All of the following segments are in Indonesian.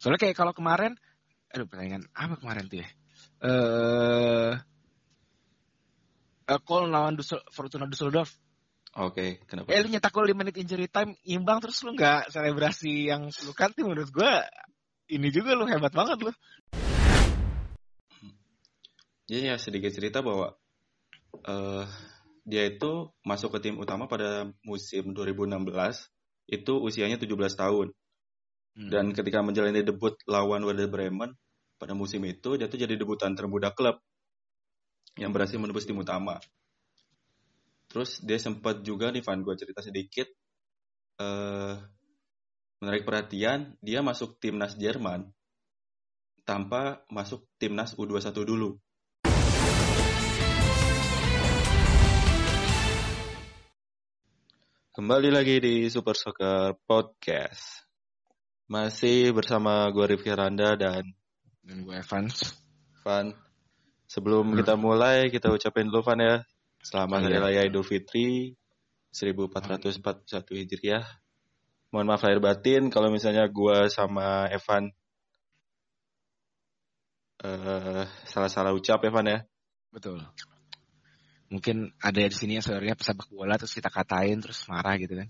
Soalnya kayak kalau kemarin, aduh pertandingan apa kemarin tuh ya? Eh, uh, Cole lawan Dussel, Fortuna Düsseldorf. Oke, kenapa? Eh, lu nyetak gol 5 menit injury time, imbang terus lu nggak selebrasi yang pelukan tuh menurut gue ini juga lu hebat banget lu. Jadi ya sedikit cerita bahwa eh dia itu masuk ke tim utama pada musim 2016 itu usianya 17 tahun. Hmm. Dan ketika menjalani debut lawan Werder Bremen pada musim itu dia tuh jadi debutan termuda klub yang berhasil menembus tim utama. Terus dia sempat juga nih Van gue cerita sedikit eh menarik perhatian dia masuk timnas Jerman tanpa masuk timnas U21 dulu. Kembali lagi di Super Soccer Podcast. Masih bersama gue Rifki Randa dan Dan gue Evans. Van. Sebelum Hmm. kita mulai, kita ucapin dulu Van ya. Selamat Oh, Hari iya. Raya Idul Fitri 1441 Hijriah. Mohon maaf lahir batin kalau misalnya gue sama Evan eh salah-salah ucap Evan ya. Betul. Mungkin ada di sini yang saudaranya pesepak bola terus kita katain terus marah gitu kan.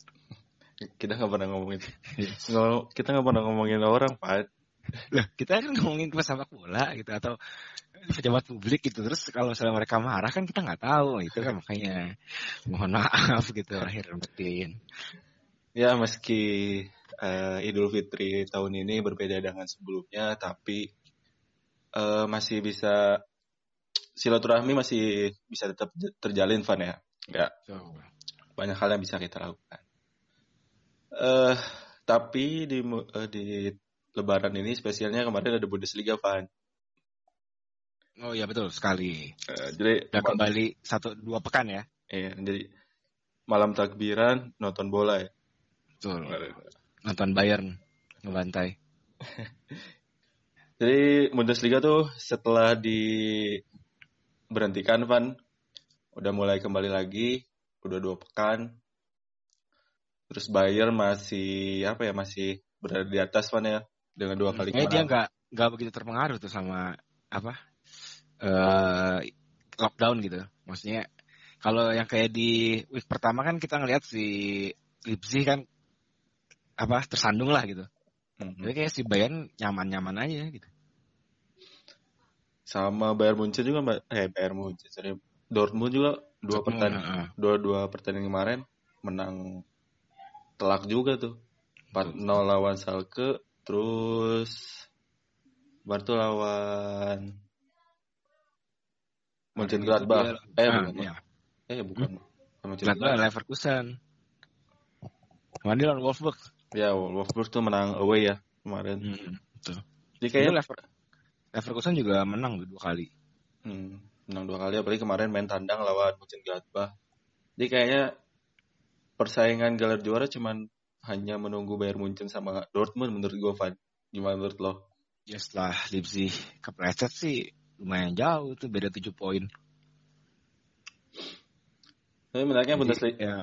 Kita nggak pernah ngomongin, kita nggak pernah ngomongin orang Pak. Lah, kita kan ngomongin pesepak bola gitu atau pejabat publik gitu terus kalau misalnya mereka marah kan kita nggak tahu itu kan makanya mohon maaf gitu lahir batin. Ya meski eh, Idul Fitri tahun ini berbeda dengan sebelumnya, tapi eh, masih bisa silaturahmi masih bisa tetap terjalin, Van ya. Nggak banyak hal yang bisa kita lakukan. Eh, tapi di eh, di Lebaran ini spesialnya kemarin ada Bundesliga, Van. Oh iya betul sekali. Eh, jadi Udah kembali satu dua pekan ya. iya, jadi malam takbiran nonton bola ya. Betul. Nonton Bayern ngebantai. Jadi Bundesliga tuh setelah diberhentikan Van udah mulai kembali lagi, udah dua pekan. Terus Bayern masih apa ya masih berada di atas Van ya dengan dua kali Eh dia kemenangan. nggak nggak begitu terpengaruh tuh sama apa eh lockdown gitu. Maksudnya kalau yang kayak di week pertama kan kita ngelihat si Leipzig kan apa tersandung lah gitu. Mhm. Jadi kayak si Bayern nyaman-nyaman aja gitu. Sama Bayern Munchen juga Mbak. eh Bayern Munchen sorry. Dortmund juga dua pertandingan dua dua pertandingan kemarin menang telak juga tuh 4-0 lawan Schalke terus baru tuh lawan Mönchengladbach eh Ah, bukan iya. eh bukan Gladbach Mönchengladbach Leverkusen. Kemarin dia lawan Wolfsburg. ya Wolfsburg tuh menang away ya kemarin Hmm, betul. jadi kayaknya Lever Leverkusen juga menang dua kali. hmm, menang dua kali apalagi kemarin main tandang lawan Mönchengladbach jadi kayaknya persaingan gelar juara cuman hanya menunggu Bayern Munchen sama Dortmund menurut gue Van gimana menurut lo Ya setelah Leipzig kepleset sih lumayan jauh tuh beda 7 poin. Tapi menariknya Bundesliga ya,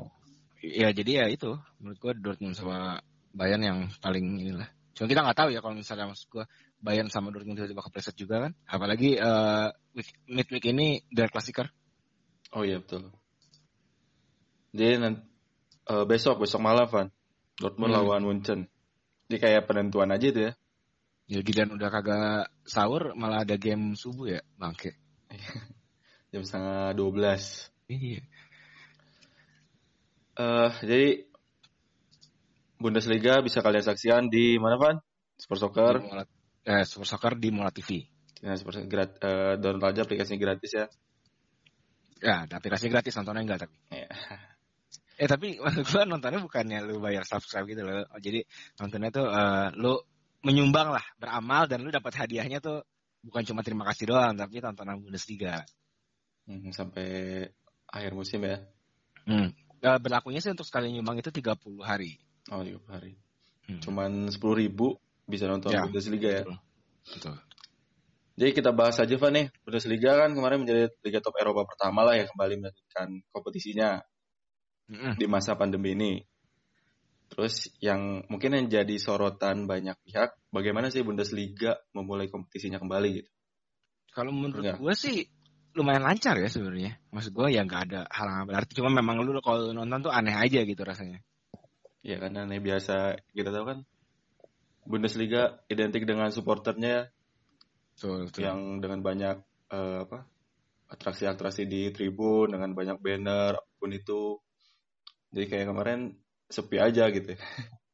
ya jadi ya itu menurut gua Dortmund sama Bayern yang paling inilah. Cuma kita nggak tahu ya kalau misalnya maksud gua Bayern sama Dortmund tiba-tiba kepleset juga kan. Apalagi eh week, mid week ini Der Klassiker. Oh iya betul. Jadi nanti besok besok malam Van Dortmund Hmm. lawan Munchen. Jadi kayak penentuan aja tuh ya. Ya Gideon udah kagak sahur malah ada game subuh ya bangke. Jam setengah 12. Iya. Eh jadi Bundesliga bisa kalian saksikan di mana Van? Sport Soccer. Di Mola- eh, Super Soccer di Mola TV. Ya, Sport grat, eh, download aja aplikasinya gratis ya. Ya, ada aplikasi gratis nontonnya enggak tapi. Eh tapi maksud gua nontonnya bukannya lu bayar subscribe gitu loh. Oh, jadi nontonnya tuh eh, lu menyumbang lah, beramal dan lu dapat hadiahnya tuh bukan cuma terima kasih doang, tapi tontonan Bundesliga. Hmm, sampai akhir musim ya. Hmm. Eh, berlakunya sih untuk sekali nyumbang itu 30 hari. Oh, 30 hari. Hmm. Cuman 10 ribu bisa nonton Ya, Bundesliga ya. Betul. Betul. Jadi kita bahas aja Van nih, Bundesliga kan kemarin menjadi liga top Eropa pertama lah ya kembali melanjutkan kompetisinya Di masa pandemi ini. Terus yang mungkin yang jadi sorotan banyak pihak bagaimana sih Bundesliga memulai kompetisinya kembali gitu? Kalau menurut Enggak. gue sih lumayan lancar ya sebenarnya. Maksud gue ya nggak ada halangan berarti. Cuma memang lu kalau nonton tuh aneh aja gitu rasanya. Ya karena aneh biasa kita tahu kan Bundesliga identik dengan supporternya Betul, betul. yang dengan banyak eh, apa atraksi-atraksi di tribun dengan banyak banner apa pun itu. Jadi kayak kemarin sepi aja gitu. ya.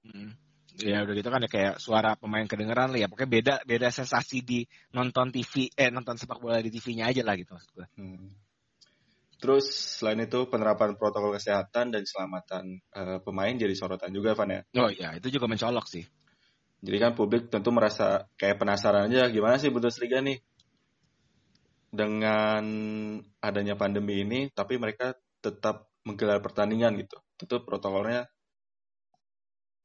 Mm. Ya udah gitu kan ya kayak suara pemain kedengeran lah ya. Pokoknya beda beda sensasi di nonton TV eh nonton sepak bola di TV-nya aja lah gitu maksud gue. Hmm. Terus selain itu penerapan protokol kesehatan dan keselamatan eh, pemain jadi sorotan juga Van ya. Oh iya itu juga mencolok sih. Jadi kan publik tentu merasa kayak penasaran aja gimana sih Bundesliga nih dengan adanya pandemi ini, tapi mereka tetap menggelar pertandingan gitu. Tentu protokolnya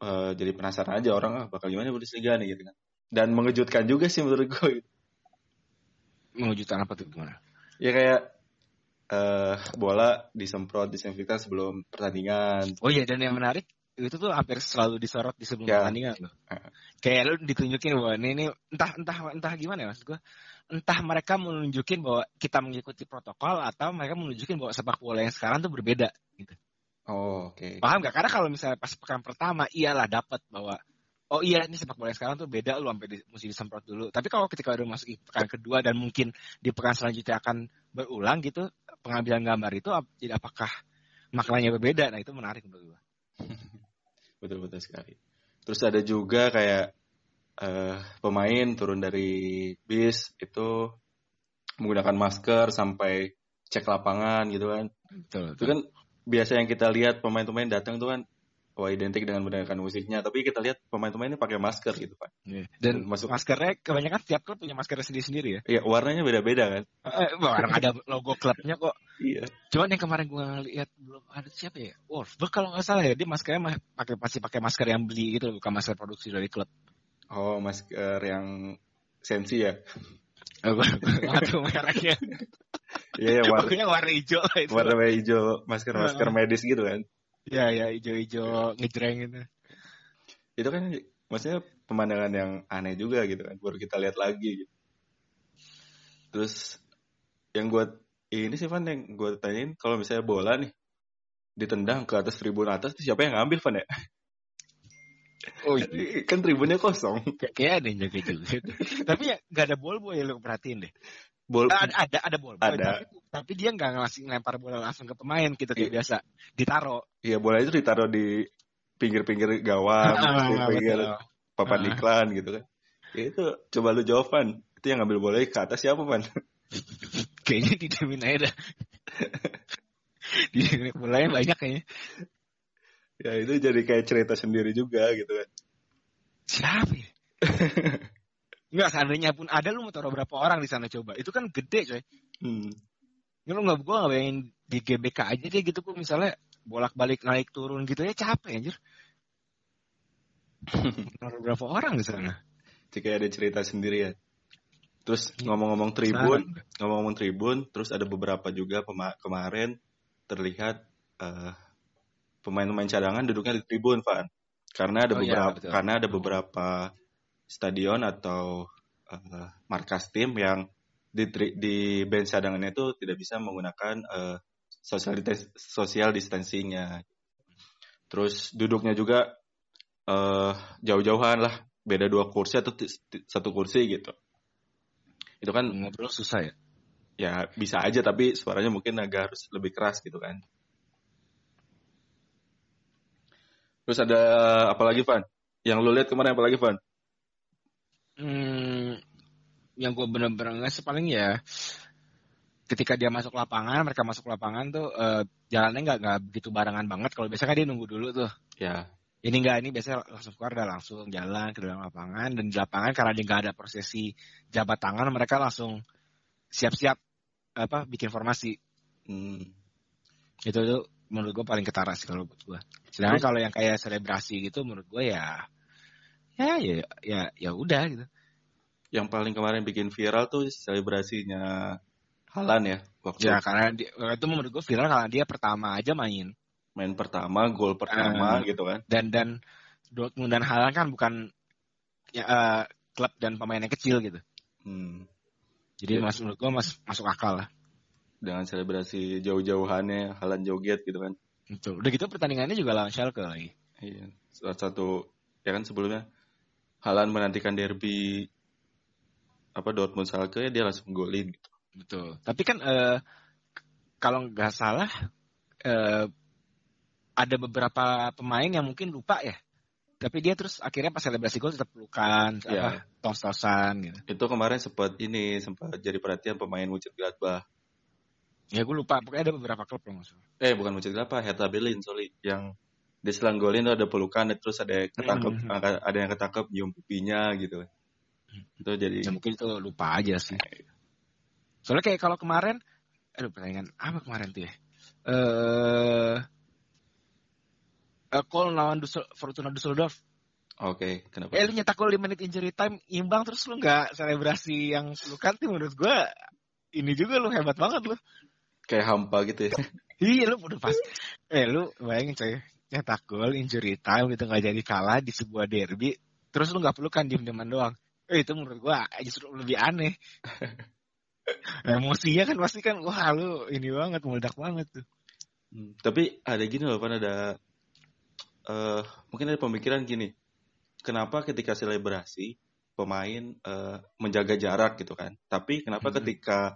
eh, jadi penasaran aja orang ah, bakal gimana Bundesliga nih gitu kan. Dan mengejutkan juga sih menurut gue. gitu. Mengejutkan apa tuh gimana? Ya kayak eh bola disemprot disinfektan sebelum pertandingan. Oh iya dan yang menarik itu tuh hampir selalu disorot di sebelum Ya. pertandingan loh. Kayak lu ditunjukin bahwa ini, ini entah entah entah gimana ya maksud gua. Entah mereka menunjukin bahwa kita mengikuti protokol atau mereka menunjukin bahwa sepak bola yang sekarang tuh berbeda gitu. Oh, oke. Paham gak? Karena kalau misalnya pas pekan pertama iyalah dapat bahwa oh iya ini sepak bola yang sekarang tuh beda lu sampai di, mesti disemprot dulu. Tapi kalau ketika udah masuk pekan kedua dan mungkin di pekan selanjutnya akan berulang gitu pengambilan gambar itu jadi apakah maknanya berbeda? Nah itu menarik menurut gua. Betul-betul sekali. Terus ada juga kayak eh, pemain turun dari bis itu menggunakan masker sampai cek lapangan gitu kan. Betul. Itu kan biasa yang kita lihat pemain-pemain datang tuh kan wah identik dengan mendengarkan musiknya, tapi kita lihat pemain-pemain ini pakai masker gitu kan. Iya. Dan Masuk- maskernya kebanyakan tiap klub punya masker sendiri-sendiri ya. Iya, warnanya beda-beda kan. Eh, barang ada logo klubnya kok. Iya. Cuman yang kemarin gue lihat belum ada siapa ya? Wolfsburg kalau nggak salah ya dia maskernya ma- pakai pasti pakai masker yang beli gitu bukan masker produksi dari klub. Oh, masker yang sensi ya. Waduh mereknya. Iya, yang warna Pokoknya warna hijau lah itu. warna hijau, masker-masker medis gitu kan. Ya ya hijau-hijau ngejreng gitu. itu kan maksudnya pemandangan yang aneh juga gitu kan baru kita lihat lagi gitu. terus yang gue ini sih Van yang gue tanyain kalau misalnya bola nih ditendang ke atas tribun atas siapa yang ngambil Van ya Oh iya. kan tribunnya kosong Kayak kayak ada yang jaga juga. Tapi ya nggak ada ball boy ya lu perhatiin deh. bol Ada ada, ada ball boy. Ada. Tapi, tapi dia nggak ngasih lempar bola langsung ke pemain gitu kayak Iya. biasa. Ditaro. ya bola itu ditaruh di pinggir-pinggir gawang Ah, pinggir betul. papan Ah. iklan gitu kan ya, itu coba lu jawab Van itu yang ngambil bola ke atas siapa Van Kayaknya di Demin aja dah. di bolanya banyak kayaknya. Ya itu jadi kayak cerita sendiri juga gitu kan Siapa ya? Enggak, seandainya pun ada lu mau taruh berapa orang di sana coba. Itu kan gede coy. hmm. Ini lu nggak gua nggak bayangin di GBK aja deh gitu kok misalnya bolak-balik naik turun gitu ya capek anjir. Taruh berapa orang di sana? Jadi kayak ada cerita sendiri ya. Terus ngomong-ngomong tribun, ngomong-ngomong tribun, terus ada beberapa juga kemarin terlihat eh, pemain-pemain cadangan duduknya di tribun, Van. Karena ada Oh, iya, beberapa betul. karena ada beberapa stadion atau eh, markas tim yang di di bench cadangannya itu tidak bisa menggunakan eh, social social distancingnya. Terus duduknya juga eh, jauh-jauhan lah, beda dua kursi atau satu kursi gitu. Itu kan Ngobrol susah ya. ya bisa aja tapi suaranya mungkin agak harus lebih keras gitu kan. Terus ada apa lagi Van? Yang lu lihat kemarin apa lagi Van? Hmm, yang gue bener-bener nggak paling ya ketika dia masuk lapangan, mereka masuk lapangan tuh eh, jalannya nggak nggak begitu barengan banget. Kalau biasanya kan dia nunggu dulu tuh. Ya, Ini enggak, ini biasanya langsung keluar dan langsung jalan ke dalam lapangan dan di lapangan karena dia nggak ada prosesi jabat tangan, mereka langsung siap-siap apa bikin formasi. hmm, Itu tuh menurut gue paling ketara sih kalau buat gue. Sedangkan kalau yang kayak selebrasi gitu menurut gue ya ya ya ya ya udah gitu. yang paling kemarin bikin viral tuh selebrasinya Halan ya waktu Ya karena dia, itu menurut gue viral karena dia pertama aja main main pertama, gol pertama Ah. gitu kan. dan dan Dortmund dan Haaland kan bukan ya, uh, klub dan pemain yang kecil gitu. Hmm. Jadi Ya. mas menurut gua mas, masuk akal lah. Dengan selebrasi jauh-jauhannya, halan joget gitu kan. Betul. Udah gitu pertandingannya juga lawan Schalke lagi. Iya. Salah satu ya kan sebelumnya Halan menantikan derby apa Dortmund Schalke ya dia langsung golin gitu. Betul. Tapi kan eh, kalau nggak salah eh, ada beberapa pemain yang mungkin lupa ya. Tapi dia terus akhirnya pas selebrasi gol tetap pelukan, apa, tos-tosan gitu. Itu kemarin sempat ini sempat jadi perhatian pemain Mönchengladbach. Ya gue lupa, pokoknya ada beberapa klub loh maksudnya. Eh bukan Mönchengladbach, Hertha Berlin sorry yang di selang golin tuh ada pelukan terus ada yang ketangkep Hmm. ada yang ketangkep nyium pipinya gitu. Itu jadi Ya mungkin itu lupa aja sih. Soalnya kayak kalau kemarin, aduh pertandingan apa kemarin tuh ya? Eh, eh Kol lawan Dussel, Fortuna Düsseldorf. oke, kenapa? Eh lu nyetak gol di menit injury time, imbang terus lu nggak selebrasi yang pelukan tuh menurut gua ini juga lu hebat banget lu. Kayak hampa gitu ya. Iya lu udah pas. Eh lu bayangin coy, nyetak gol injury time gitu nggak jadi kalah di sebuah derby, terus lu nggak pelukan diem-dieman doang. Eh itu menurut gua justru lebih aneh. Emosinya kan pasti kan wah lu ini banget meledak banget tuh. Hmm, Tapi ada gini loh, kan ada eh mungkin ada pemikiran gini. Kenapa ketika selebrasi pemain eh, menjaga jarak gitu kan? Tapi kenapa Mhm. ketika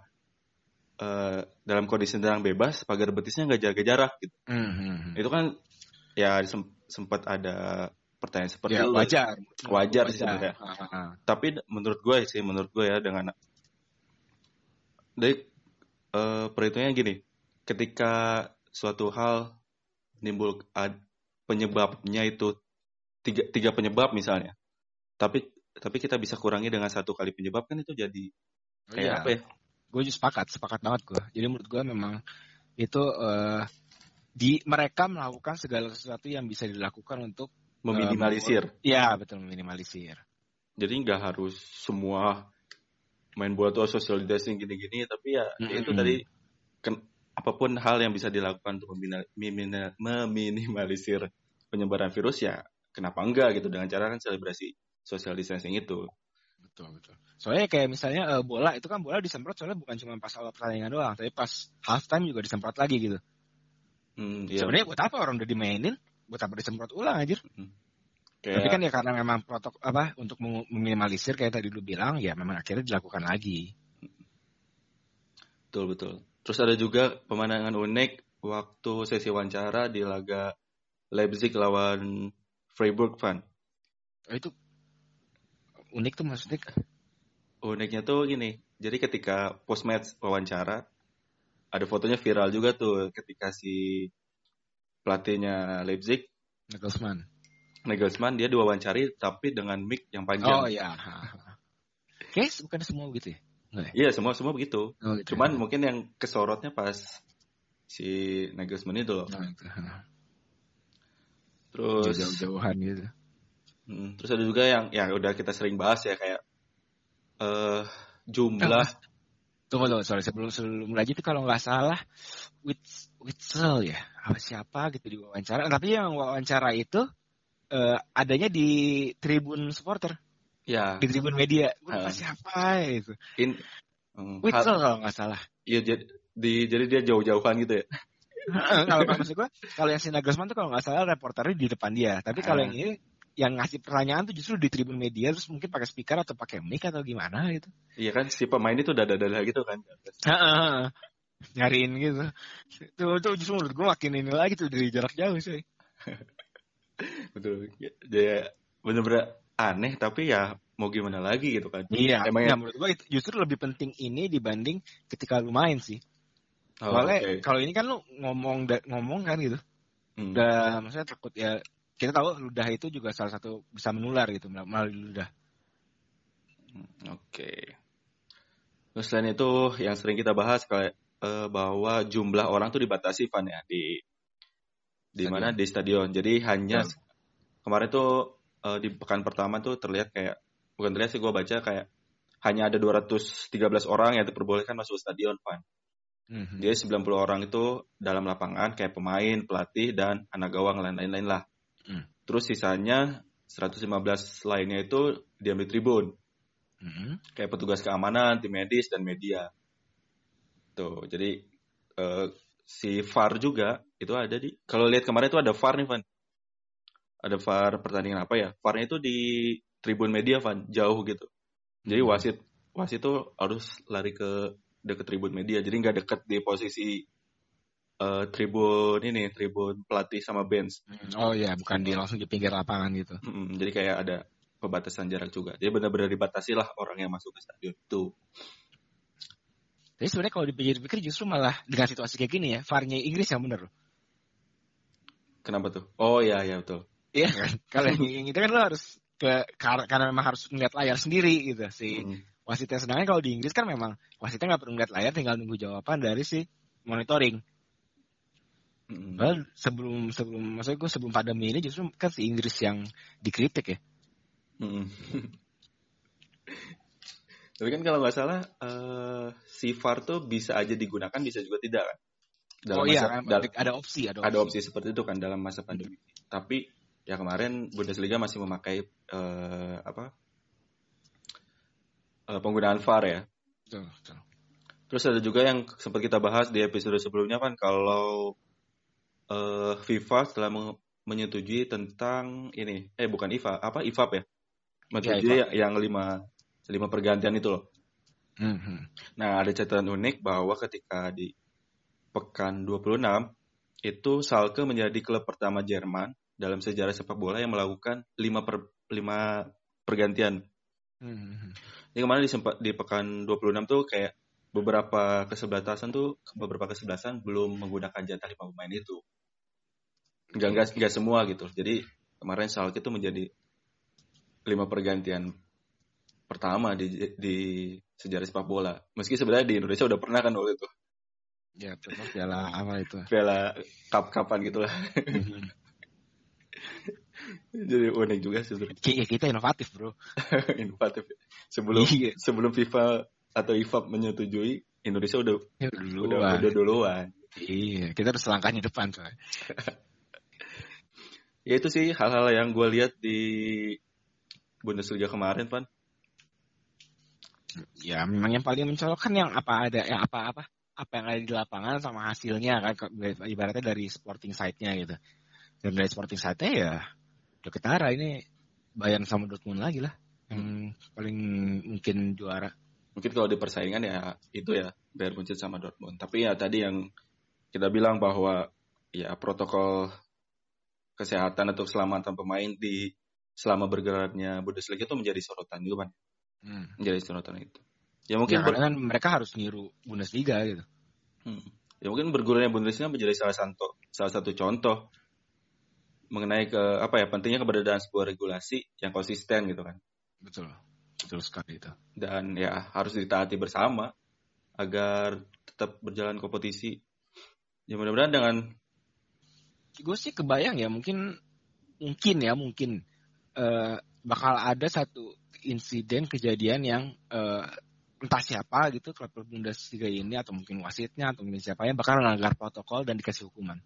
eh, dalam kondisi sedang bebas pagar betisnya nggak jaga jarak gitu? Hmm. Itu kan ya sem- sempat ada pertanyaan seperti Ya itu. wajar. Wajar sih sebenarnya. Tapi menurut gue sih, menurut gue ya dengan dari eh, perhitungannya gini, ketika suatu hal nimbul ad- penyebabnya itu tiga, tiga penyebab misalnya, tapi tapi kita bisa kurangi dengan satu kali penyebab kan itu jadi kayak Iya. apa ya? Gue sepakat sepakat banget gue jadi menurut gue memang itu eh, di mereka melakukan segala sesuatu yang bisa dilakukan untuk Meminimalisir. ya betul meminimalisir Jadi nggak harus semua main bola tuh social distancing gini-gini, tapi ya ya itu Mm-mm. tadi ken- apa pun hal yang bisa dilakukan untuk meminimalisir penyebaran virus ya kenapa enggak gitu dengan cara kan selebrasi social distancing itu. Betul betul soalnya kayak misalnya eh, bola itu kan bola disemprot soalnya bukan cuma pas awal pertandingan doang tapi pas half time juga disemprot lagi gitu Hmm, iya. sebenarnya buat apa orang udah dimainin buat apa disemprot ulang aja Kayak, tapi kan ya karena memang protok apa untuk mem- meminimalisir kayak tadi lu bilang ya memang akhirnya dilakukan lagi betul betul. Terus ada juga pemandangan unik waktu sesi wawancara di laga Leipzig lawan Freiburg Van. Oh, itu unik tuh maksudnya Uniknya tuh gini, jadi ketika post match wawancara ada fotonya viral juga tuh ketika si pelatihnya Leipzig Nagelsmann Nagelsmann dia diwawancari tapi dengan mic yang panjang. Oh iya. Guys, bukan semua gitu ya? Iya semua semua begitu. Oh, gitu. Cuman mungkin yang kesorotnya pas si Nagelsmann itu loh. Nah, itu. Terus jauh-jauhan gitu. Hmm, terus ada juga yang yang udah kita sering bahas ya kayak eh jumlah Tunggu tunggu, sorry sebelum sebelum lagi itu kalau nggak salah Wits Witsel ya, apa siapa gitu di wawancara. Tapi yang wawancara itu eh, adanya di tribun supporter, ya di tribun media. Ah. siapa itu. in Witsel hal- kalau nggak salah. iya jadi di jadi dia jauh-jauhan gitu ya. kalau maksud gue, kalau yang si Nagelsmann tuh kalau nggak salah reporternya di depan dia. Tapi kalau yang ini yang ngasih pertanyaan tuh justru di tribun media terus mungkin pakai speaker atau pakai mic atau gimana gitu. Iya kan si pemain itu dada-dada gitu kan. Heeh. nyariin gitu. Tuh, tuh justru menurut gue makin ini lagi tuh dari jarak jauh sih. Betul. Dia bener-bener aneh tapi ya mau gimana lagi gitu kan. Iya. Emang Nah, ya? menurut gue itu justru lebih penting ini dibanding ketika lu main sih. Oh, Soalnya oke. kalau ini kan lu ngomong ngomong kan gitu. Hmm. Udah maksudnya takut ya kita tahu ludah itu juga salah satu bisa menular gitu melalui ludah. Oke. Terus selain itu yang sering kita bahas kayak eh, bahwa jumlah orang tuh dibatasi Van ya di di Stadion. mana di stadion. Jadi hanya Betul. kemarin tuh eh, di pekan pertama tuh terlihat kayak bukan terlihat sih gua baca kayak hanya ada 213 orang yang diperbolehkan masuk stadion Van. Mhm. Dia 90 orang itu dalam lapangan kayak pemain, pelatih dan anak gawang lain-lain lah. Hmm. Terus sisanya 115 lainnya itu diam di tribun. Hmm. Kayak petugas keamanan, tim medis, dan media. Tuh, jadi eh, si VAR juga itu ada di... Kalau lihat kemarin itu ada VAR nih, Van. Ada VAR pertandingan apa ya? VAR-nya itu di tribun media, Van. Jauh gitu. Jadi Hmm. wasit wasit itu harus lari ke deket tribun media. Jadi nggak deket di posisi eh, tribun ini, tribun pelatih sama bench. Oh iya, bukan di langsung di pinggir lapangan gitu. Mm, jadi kayak ada pembatasan jarak juga. Jadi benar-benar dibatasi lah orang yang masuk ke stadion itu. Jadi sebenarnya kalau dipikir-pikir justru malah dengan situasi kayak gini ya, VAR-nya Inggris yang bener loh. Kenapa tuh? Oh iya iya betul. Iya kan? Kalau yang, yang itu kan lo harus ke kar- karena memang harus melihat layar sendiri gitu si Mm. wasitnya. Sedangkan kalau di Inggris kan memang wasitnya nggak perlu melihat layar, tinggal nunggu jawaban dari si monitoring. Mm. Padahal sebelum sebelum maksudnya gue sebelum pandemi ini justru kan si Inggris yang dikritik ya. Mm. Tapi kan kalau nggak salah eh, si VAR tuh bisa aja digunakan, bisa juga tidak kan? oh iya, masa- kan, ada opsi, ada opsi. ada opsi seperti itu kan dalam masa pandemi. Tapi ya kemarin Bundesliga masih memakai eh, apa eh, penggunaan VAR ya. Betul, betul. Terus ada juga yang sempat kita bahas di episode sebelumnya kan kalau eh, FIFA telah meng- menyetujui tentang ini, eh bukan IFA, apa IFAB ya? Menyetujui yang lima lima pergantian itu loh. Mhm. Nah, ada catatan unik bahwa ketika di pekan 26 itu Schalke menjadi klub pertama Jerman dalam sejarah sepak bola yang melakukan 5 per 5 pergantian. Mhm. Jadi kemarin di, sempat, di pekan 26 tuh kayak beberapa kesebelasan tuh beberapa kesebelasan belum menggunakan jatah lima pemain itu. Enggak, enggak, enggak semua gitu. Jadi kemarin Schalke itu menjadi lima pergantian pertama di di sejarah sepak bola. Meski sebenarnya di Indonesia udah pernah kan waktu itu. Ya, terus piala apa itu? Piala cup kapan gitu lah. Mhm. Jadi unik juga sih sebenarnya. Ki- kita inovatif bro. inovatif. Sebelum Iya. sebelum FIFA atau IFAB menyetujui Indonesia udah Ya, udah duluan. udah duluan. Iya, kita harus selangkahnya depan coy. Ya itu sih hal-hal yang gue lihat di Bundesliga kemarin, Pan. Ya, memang yang paling mencolok kan yang apa ada, yang apa-apa, apa yang ada di lapangan sama hasilnya kan, ibaratnya dari sporting site-nya gitu. Dan dari sporting site-nya ya, udah ketara ini Bayern sama Dortmund lagi lah, yang paling mungkin juara. Mungkin kalau di persaingan ya itu ya Bayern Munchen sama Dortmund. Tapi ya tadi yang kita bilang bahwa ya protokol kesehatan atau keselamatan pemain di selama bergeraknya Bundesliga itu menjadi sorotan juga, Pan. Hmm. Menjadi sorotan itu. Ya Ya, mungkin ber- karena kan mereka harus niru Bundesliga gitu. Hmm. Ya mungkin bergulirnya Bundesliga menjadi salah satu salah satu contoh mengenai ke apa ya pentingnya keberadaan sebuah regulasi yang konsisten gitu kan Betul, betul sekali itu. dan ya harus ditaati bersama agar tetap berjalan kompetisi. Ya mudah-mudahan dengan gue sih kebayang ya mungkin mungkin ya mungkin eh, bakal ada satu insiden kejadian yang eh, entah siapa gitu klub Bundesliga ini atau mungkin wasitnya atau mungkin siapa yang bakal melanggar protokol dan dikasih hukuman.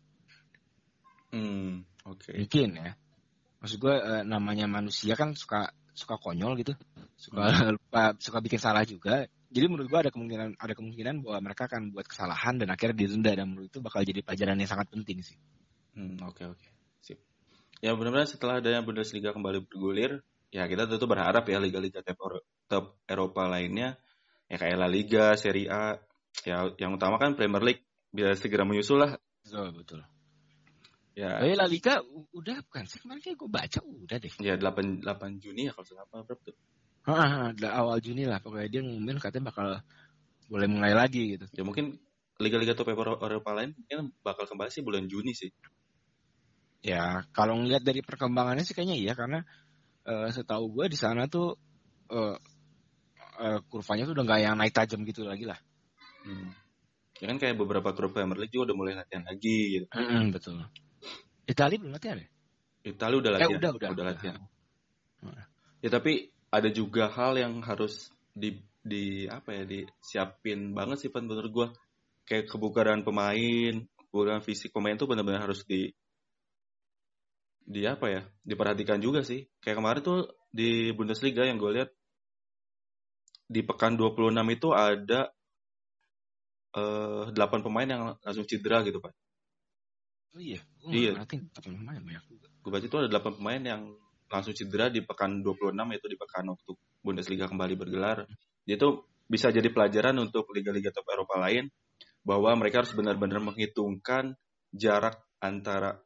Hmm, oke. mungkin ya. Maksud gue eh, namanya manusia kan suka suka konyol gitu. Suka lupa suka bikin salah juga. Jadi menurut gue ada kemungkinan ada kemungkinan bahwa mereka akan buat kesalahan dan akhirnya didenda dan menurut itu bakal jadi pelajaran yang sangat penting sih Hmm, oke oke. Sip. Ya mudah-mudahan setelah adanya Bundesliga kembali bergulir, ya kita tentu berharap ya liga-liga top, top Eropa lainnya ya kayak La Liga, Serie A, ya yang utama kan Premier League biar segera menyusul lah. betul betul Ya, Tapi La Liga udah bukan sih kemarin kayak gue baca udah deh. ya 8 8 Juni ya kalau salah apa berapa tuh? Da- awal Juni lah pokoknya dia ngumumin katanya bakal boleh mulai lagi gitu. Ya mungkin liga-liga top Eropa lain mungkin bakal kembali sih bulan Juni sih. Ya kalau ngeliat dari perkembangannya sih kayaknya iya karena eh, setahu gue di sana tuh eh, eh, kurvanya tuh udah nggak yang naik tajam gitu lagi lah. Hmm. Ya kan kayak beberapa klub Premier League juga udah mulai latihan lagi gitu. Mm, betul. Itali belum latihan ya? Italia udah Eh latihan. udah udah. latihan. Ya tapi ada juga hal yang harus di di apa ya disiapin banget sih menurut gua. Kayak kebugaran pemain, kebugaran fisik pemain tuh benar-benar harus di dia apa ya diperhatikan juga sih kayak kemarin tuh di Bundesliga yang gue lihat di pekan 26 itu ada eh 8 pemain yang langsung cedera gitu pak Oh iya. Oh, Iya. Lumayan banyak juga. gue baca itu ada 8 pemain yang langsung cedera di pekan 26 yaitu di pekan waktu Bundesliga kembali bergelar dia tuh bisa jadi pelajaran untuk liga-liga top Eropa lain bahwa mereka harus benar-benar menghitungkan jarak antara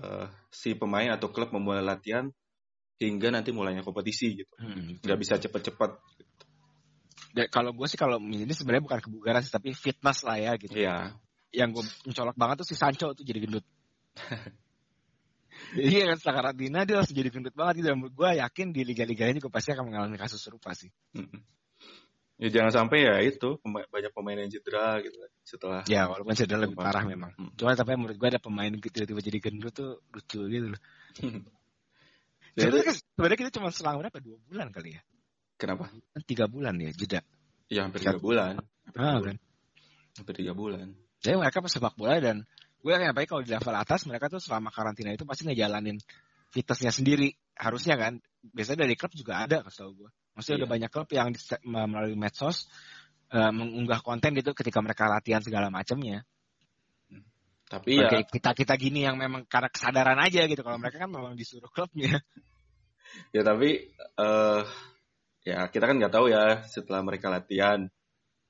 eh, si pemain atau klub memulai latihan hingga nanti mulainya kompetisi gitu Hmm, nggak bisa cepet-cepet Dan kalau gue sih kalau ini sebenarnya bukan kebugaran sih tapi fitness lah ya gitu. Iya Yang gue mencolok banget tuh si Sancho tuh jadi gendut. Jadi kan setelah karantina dia langsung jadi gendut banget gitu. Dan gue yakin di liga-liga ini juga pasti akan mengalami kasus serupa sih. Mm-mm. Ya jangan sampai ya itu banyak pemain yang cedera gitu kan setelah Ya walaupun cedera lebih parah memang. Hmm. Cuma tapi menurut gue ada pemain gitu tiba-tiba jadi gendut tuh lucu gitu loh. Ya, Sebenarnya kan- sebenarnya kita cuma selang berapa? Dua bulan kali ya? kenapa? Kan tiga bulan ya jeda. Ya hampir tiga bulan, Ah, kan. hampir tiga bulan. Jadi mereka pesepak bola dan gue yakin apalagi kalau di level atas mereka tuh selama karantina itu pasti ngejalanin fitnessnya sendiri harusnya kan biasanya dari klub juga ada kasih gue maksudnya Iya. ada banyak klub yang melalui medsos eh, mengunggah konten gitu ketika mereka latihan segala macamnya Tapi ya kita kita gini yang memang karena kesadaran aja gitu. Kalau mereka kan memang disuruh klubnya. Ya tapi eh ya kita kan nggak tahu ya setelah mereka latihan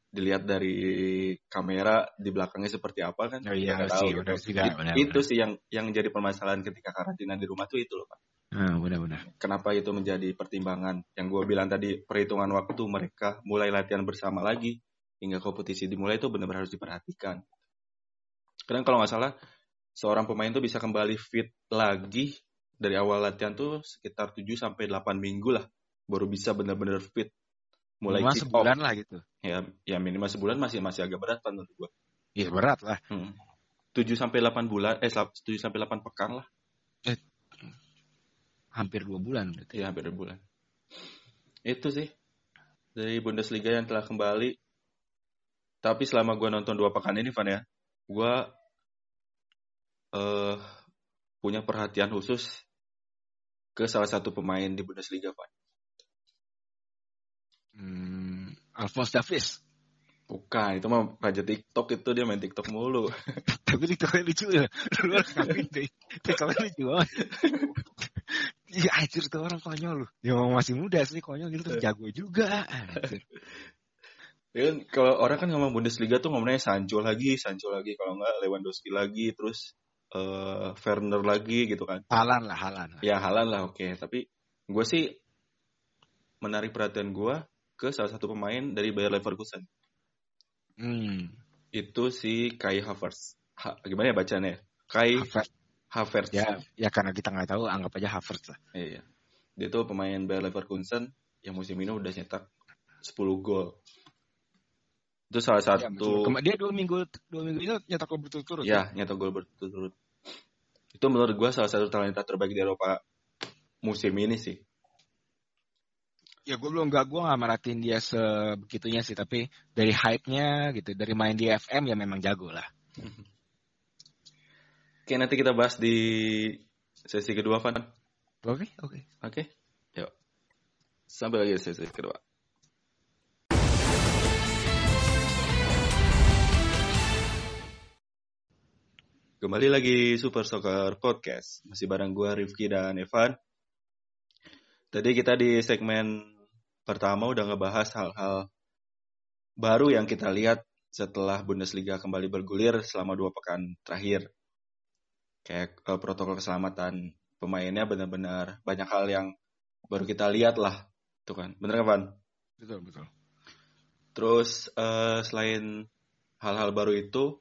dilihat dari kamera di belakangnya seperti apa kan? Oh iya, nggak sih, tahu gitu. juga, benar, itu sih yang yang jadi permasalahan ketika karantina di rumah tuh itu loh pak nah, benar-benar kenapa itu menjadi pertimbangan? Yang gue bilang tadi perhitungan waktu mereka mulai latihan bersama lagi hingga kompetisi dimulai itu benar-benar harus diperhatikan. Karena kalau nggak salah seorang pemain tuh bisa kembali fit lagi dari awal latihan tuh sekitar 7 sampai 8 minggu lah baru bisa benar-benar fit. Mulai Cuma kick off. sebulan lah gitu. Ya ya minimal sebulan masih masih agak berat kan menurut gue iya berat lah. Hmm. 7 sampai 8 bulan eh 7 sampai 8 pekan lah hampir dua bulan berarti. Ya hampir dua bulan. Itu sih. Dari Bundesliga yang telah kembali. Tapi selama gue nonton dua pekan ini Van ya gue eh punya perhatian khusus ke salah satu pemain di Bundesliga Van. Hmm, Alphonse Davies. Bukan itu mah raja TikTok itu dia main TikTok mulu. Tapi TikToknya lucu ya. Lu harus deh TikToknya lucu banget Iya anjir tuh orang konyol lu Ya masih muda sih konyol gitu terus jago juga anjir. Ya kan, kalau orang kan ngomong Bundesliga tuh ngomongnya Sancho lagi, Sancho lagi, kalau nggak Lewandowski lagi, terus eh Werner lagi gitu kan. Halan lah Halan lah. Ya halan lah oke, tapi gue sih menarik perhatian gue ke salah satu pemain dari Bayer Leverkusen. Hmm. Itu si Kai Havertz. Ha- gimana ya bacanya? Kai Havertz. Havertz. Ya, ya karena kita nggak tahu anggap aja Havertz lah. Iya. Dia tuh pemain Bayer Leverkusen yang musim ini udah nyetak 10 gol. Itu salah Ya, betul. satu Kema- dia dua minggu dua minggu itu nyetak gol berturut-turut. Ya, nyetak gol berturut-turut. Itu menurut gua salah satu talenta terbaik di Eropa musim ini sih. Ya gue belum gak gue nggak merhatiin dia sebegitunya sih, tapi dari hype-nya gitu, dari main di FM ya memang jago lah. Oke, nanti kita bahas di sesi kedua, Van. Oke, oke. Oke, yuk. Sampai lagi di sesi kedua. Kembali lagi Super Soccer Podcast. Masih bareng gua Rifki dan Evan. Tadi kita di segmen pertama udah ngebahas hal-hal baru yang kita lihat setelah Bundesliga kembali bergulir selama dua pekan terakhir. Kayak eh, protokol keselamatan pemainnya benar-benar banyak hal yang baru kita lihat lah. Tuh kan, bener kan, Van? Betul, betul. Terus eh, selain hal-hal baru itu,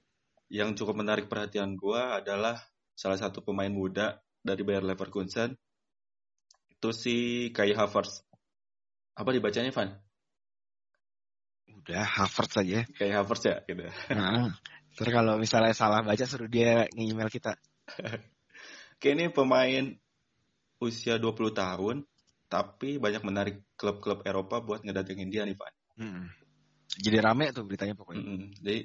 yang cukup menarik perhatian gua adalah salah satu pemain muda dari Bayer Leverkusen. Itu si Kai Havertz. Apa dibacanya, Van? Udah Havertz aja. Kai Havertz ya, gitu. Nah, terus kalau misalnya salah baca suruh dia nge-email kita. Kayak ini pemain usia 20 tahun, tapi banyak menarik klub-klub Eropa buat ngedatengin dia nih, Van. Hmm. Jadi rame tuh beritanya pokoknya. Mm-mm. Jadi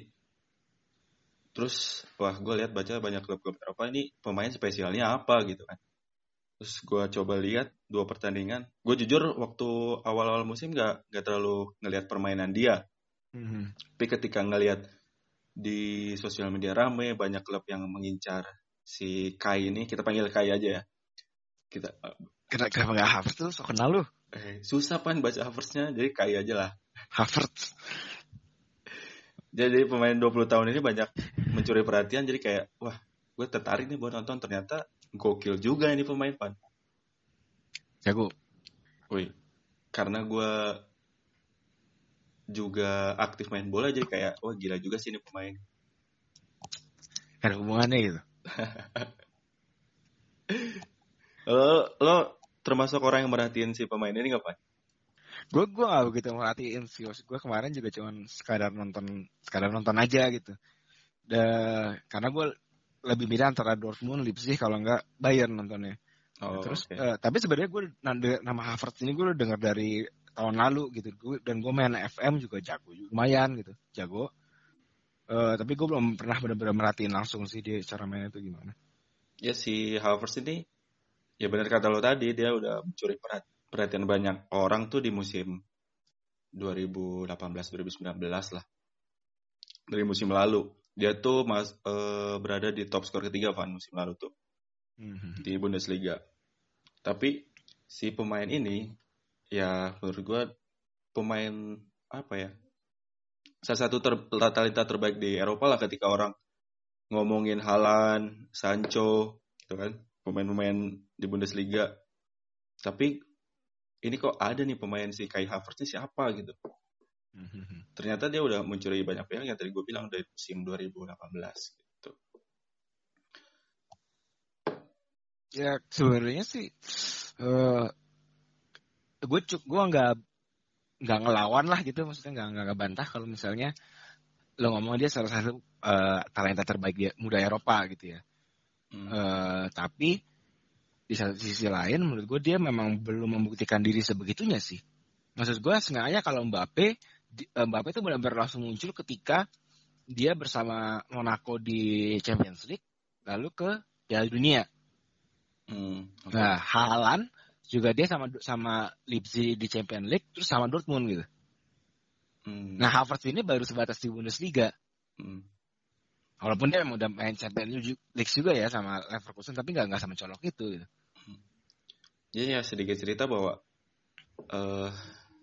terus wah gue lihat baca banyak klub-klub Eropa ini pemain spesialnya apa gitu kan. Terus gue coba lihat dua pertandingan. Gue jujur waktu awal-awal musim gak, gak terlalu ngelihat permainan dia. Mhm. Tapi ketika ngelihat di sosial media rame, banyak klub yang mengincar si Kai ini. Kita panggil Kai aja ya. Kita Kenapa, kenapa gak Havertz tuh? So kenal lu. eh, susah pan baca Havertz-nya, jadi Kai aja lah. Havertz. Jadi pemain 20 tahun ini banyak mencuri perhatian, jadi kayak, wah, gue tertarik nih buat nonton. Ternyata gokil juga ini pemain pan. Jago. Wih, karena gue juga aktif main bola, jadi kayak, wah gila juga sih ini pemain. Ada hubungannya gitu. Lo, lo termasuk orang yang merhatiin si pemain ini nggak pan? Gue gue gak begitu merhatiin sih. Gue kemarin juga cuman sekadar nonton sekadar nonton aja gitu. Da, karena gue lebih milih antara Dortmund, Leipzig kalau nggak Bayern nontonnya. Oh, Terus oke. eh, tapi sebenarnya gue nama Havertz ini gue udah dengar dari tahun lalu gitu. Gua, dan gue main FM juga jago, lumayan gitu, jago. Eh, tapi gue belum pernah benar-benar merhatiin langsung sih dia cara mainnya itu gimana. ya si Havertz ini ya benar kata lo tadi dia udah mencuri perhat- perhatian banyak orang tuh di musim 2018-2019 lah dari musim lalu dia tuh mas eh, berada di top skor ketiga Van musim lalu tuh Mhm. di Bundesliga tapi si pemain ini ya menurut gua pemain apa ya salah satu ter, talenta terbaik di Eropa lah ketika orang ngomongin Halan, Sancho, gitu kan, pemain-pemain di Bundesliga. Tapi ini kok ada nih pemain si Kai Havertz ini siapa gitu. Ternyata dia udah mencuri banyak pihak yang tadi gue bilang dari musim 2018 gitu. Ya sebenarnya sih eh gue cuk gue nggak nggak ngelawan lah gitu maksudnya nggak nggak ngebantah kalau misalnya lo ngomong dia salah satu eh, talenta terbaik dia muda Eropa gitu ya. Hmm. Eh, tapi di satu sisi lain menurut gue dia memang belum membuktikan diri sebegitunya sih. Maksud gue sengaja kalau Mbappe di- eh, Mbappe itu benar-benar langsung muncul ketika dia bersama Monaco di Champions League lalu ke Piala Dunia. Hmm, oke. Nah, Haaland juga dia sama sama Leipzig di Champions League terus sama Dortmund gitu. Hmm, Nah, Havertz ini baru sebatas di Bundesliga. hmm. Walaupun dia memang udah main Champions League juga ya sama Leverkusen tapi nggak nggak sama colok itu gitu. Jadi ya sedikit cerita bahwa eh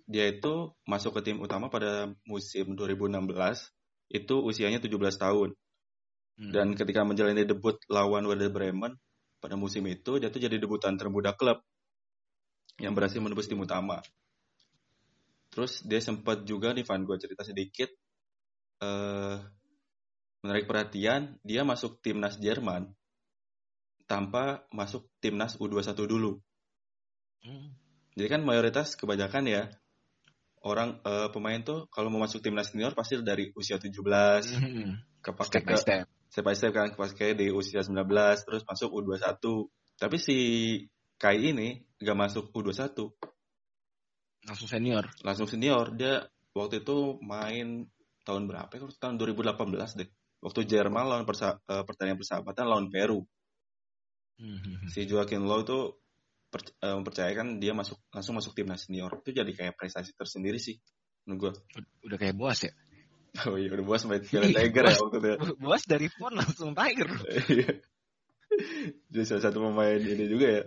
dia itu masuk ke tim utama pada musim 2016 itu usianya 17 tahun. Hmm. Dan ketika menjalani debut lawan Werder Bremen pada musim itu dia tuh jadi debutan termuda klub yang berhasil menembus tim utama. Terus dia sempat juga nih Van gue cerita sedikit eh menarik perhatian dia masuk timnas Jerman tanpa masuk timnas U21 dulu. Hmm. Jadi kan mayoritas kebanyakan ya orang eh, pemain tuh kalau mau masuk timnas senior pasti dari usia 17 Hmm. Step by ke step. step by step kan kepake di usia 19 terus masuk U21. Tapi si Kai ini gak masuk U21, Langsung senior. langsung senior. Dia waktu itu main tahun berapa ya? Tahun 2018 deh. Waktu Jerman lawan persa- eh, pertandingan persahabatan lawan Peru. Hmm. Si Joaquin Low tuh per- eh, mempercayakan dia masuk langsung masuk timnas senior. Itu jadi kayak prestasi tersendiri sih menurut gua. Udah kayak bos ya. Oh iya udah buas main Piala Tiger ya waktu itu. ya. Bos dari pon langsung Tiger. Iya. Jadi salah satu pemain ini juga ya.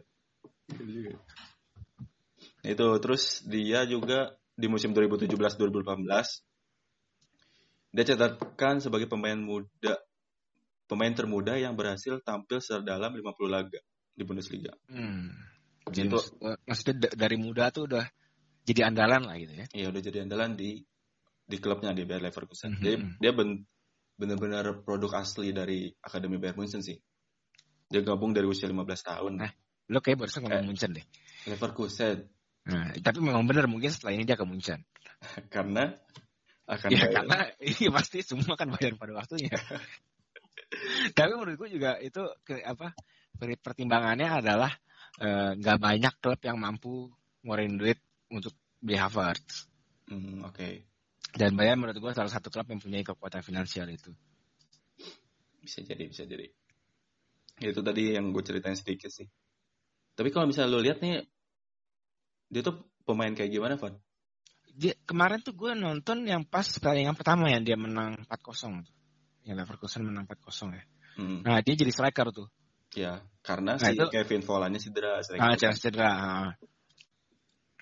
Itu terus dia juga di musim 2017-2018 dia catatkan sebagai pemain muda pemain termuda yang berhasil tampil sedalam 50 laga di Bundesliga. Hmm. Jadi Itu eh, maksudnya da- dari muda tuh udah jadi andalan lah gitu ya. ya udah jadi andalan di di klubnya di Bayer Leverkusen. Mhm. Jadi dia ben, benar-benar produk asli dari Akademi Bayern Munchen sih. Dia gabung dari usia 15 tahun. Nah. Lo kayak barusan ngomong Eh. Munchen deh. Leverkusen Nah, tapi memang benar mungkin setelah ini dia ke Munchen. karena akan Ya bayar. karena ini pasti semua kan bayar pada waktunya. Tapi menurut gue juga itu ke, apa per- pertimbangannya adalah eh, nggak banyak klub yang mampu ngeluarin duit untuk beli Havertz. Hmm, oke. Dan Bayern menurut gue salah satu klub yang punya kekuatan finansial itu. Bisa jadi, bisa jadi. Itu tadi yang gue ceritain sedikit sih. Tapi kalau misalnya lo lihat nih, dia tuh pemain kayak gimana, Van? Dia, kemarin tuh gue nonton yang pas pertandingan pertama yang dia menang 4-0 tuh. Yang Leverkusen menang 4-0 ya. Hmm. Nah, dia jadi striker tuh. Ya, karena Nah, si itu- Kevin Volanya cedera. Ah, cedera, cedera. ah.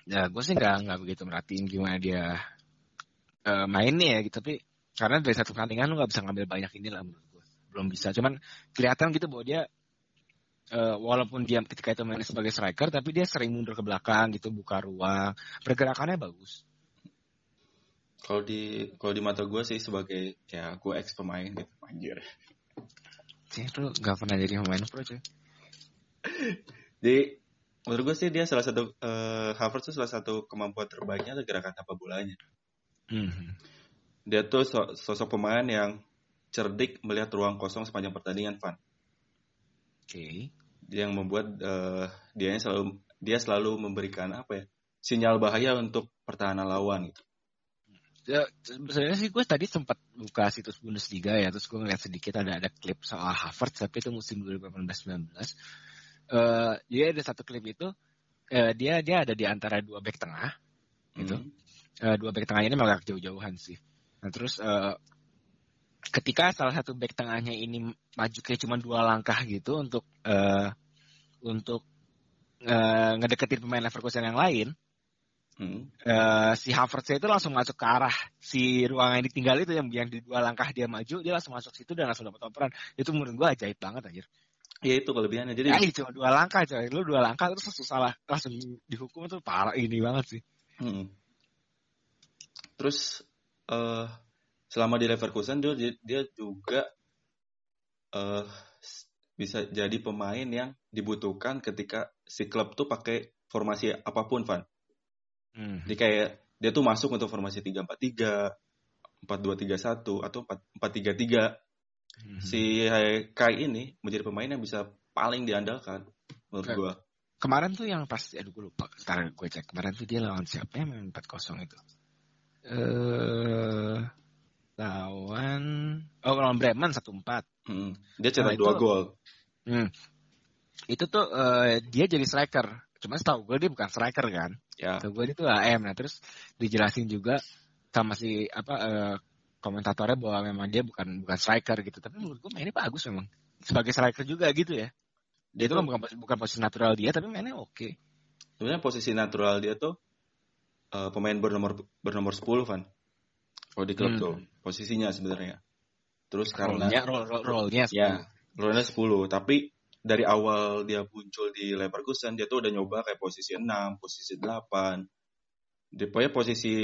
Ya, gue sih nggak nggak begitu merhatiin gimana dia eh, mainnya ya, gitu. Tapi karena dari satu pertandingan lu nggak bisa ngambil banyak ini lah menurut gue. Belum bisa. Cuman kelihatan gitu bahwa dia eh, walaupun dia ketika itu main sebagai striker, tapi dia sering mundur ke belakang gitu, buka ruang. Pergerakannya bagus. Kalau di kalau di mata gue sih sebagai ya gue ex pemain gitu, anjir. Sih, lu nggak pernah jadi pemain pro cuy. Jadi menurut gue sih dia salah satu eh Havertz tuh salah satu kemampuan terbaiknya adalah gerakan tanpa bolanya. Mhm. Dia tuh so- sosok pemain yang cerdik melihat ruang kosong sepanjang pertandingan, Van. Oke. Dia yang membuat eh dia selalu dia selalu memberikan apa ya? sinyal bahaya untuk pertahanan lawan gitu. Ya, sebenarnya sih gue tadi sempat buka situs Bundesliga ya, terus gue ngeliat sedikit ada ada klip soal Havertz, tapi itu musim 2018-19. Eh, dia ada satu klip itu, eh, dia dia ada di antara dua back tengah, gitu. Hmm. Eh, dua back tengah ini malah jauh-jauhan sih. Nah terus eh, ketika salah satu back tengahnya ini maju kayak cuma dua langkah gitu untuk eh, untuk eh, ngedeketin pemain Leverkusen yang lain, Hmm. eh, si Havertz itu langsung masuk ke arah si ruang yang ditinggal itu yang yang di dua langkah dia maju dia langsung masuk situ dan langsung dapat operan itu menurut gua ajaib banget anjir Ya itu kelebihannya. Jadi ya cuma dua langkah coy lu dua langkah terus salah langsung dihukum itu parah ini banget sih Hmm. Terus eh selama di Leverkusen dia dia juga s- bisa jadi pemain yang dibutuhkan ketika si klub tuh pakai formasi apa pun, Van. Hmm. Jadi kayak dia tuh masuk untuk formasi 3-4-3, 4-2-3-1 atau 4-3-3. Hmm. Si Kai ini menjadi pemain yang bisa paling diandalkan menurut Oke. gua. kemarin tuh yang pas aduh gue lupa ntar gue cek kemarin tuh dia lawan siapa ya main 4-0 itu eh lawan oh lawan Bremen 1-4 Hmm. Dia cetak Nah, dua gol. Hmm. Itu tuh eh, dia jadi striker. Cuma setahu gue dia bukan striker kan. Ya. Setahu gue dia tuh AM. Nah terus dijelasin juga sama si apa eh, komentatornya bahwa memang dia bukan bukan striker gitu. Tapi menurut gue mainnya bagus memang. Sebagai striker juga gitu ya. Dia itu kan bukan bukan posisi natural dia tapi mainnya oke. sebenarnya posisi natural dia tuh eh, pemain bernomor bernomor 10 Van. Kalau di klub Hmm. tuh posisinya sebenarnya. Terus karena Role-nya role, role, role-nya ya role 10, tapi dari awal dia muncul di Leverkusen dia tuh udah nyoba kayak posisi 6, posisi 8. Dia posisi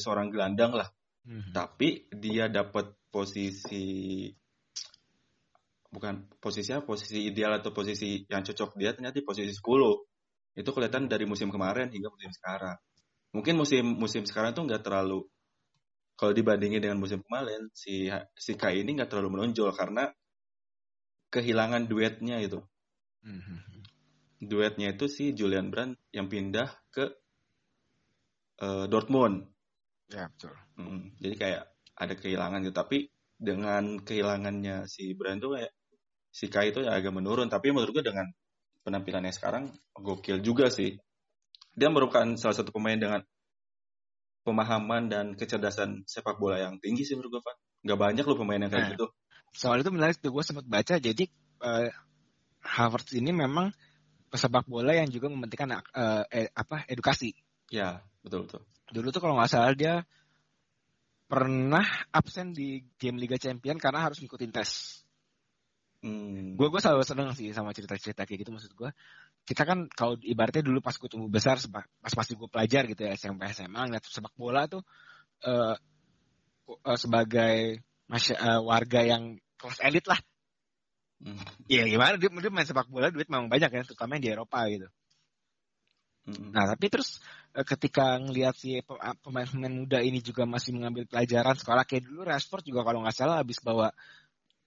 seorang gelandang lah. Mhm. Tapi dia dapat posisi bukan posisi apa, posisi ideal atau posisi yang cocok dia ternyata di posisi 10. Itu kelihatan dari musim kemarin hingga musim sekarang. Mungkin musim musim sekarang tuh nggak terlalu kalau dibandingin dengan musim kemarin si si Kai ini nggak terlalu menonjol karena kehilangan duetnya itu. Mhm. Duetnya itu si Julian Brand yang pindah ke eh, Dortmund. Ya betul. Mm, jadi kayak ada kehilangan gitu. Tapi dengan kehilangannya si Brand tuh kayak si Kai itu ya agak menurun. Tapi menurut gue dengan penampilannya sekarang gokil juga sih. Dia merupakan salah satu pemain dengan pemahaman dan kecerdasan sepak bola yang tinggi sih menurut gue, Pak. Gak banyak loh pemain yang kayak Nah. gitu. Soal itu menarik tuh gue sempat baca. Jadi eh, Havertz ini memang pesepak bola yang juga mementingkan eh, eh, apa edukasi. Ya, betul betul. dulu tuh kalau nggak salah dia pernah absen di game Liga Champion karena harus ngikutin tes. Hmm. Gue gue selalu seneng sih sama cerita-cerita kayak gitu maksud gue. Kita kan kalau ibaratnya dulu pas gue tumbuh besar, pas masih gue pelajar gitu ya SMP SMA ngeliat sepak bola tuh eh, eh, sebagai masya, eh, warga yang kelas elit lah. Hmm. Ya gimana dia, dia main sepak bola duit memang banyak ya, terutama yang di Eropa gitu. Hmm. Nah, tapi terus ketika ngelihat si pe- pemain-pemain muda ini juga masih mengambil pelajaran sekolah kayak dulu Rashford juga kalau nggak salah habis bawa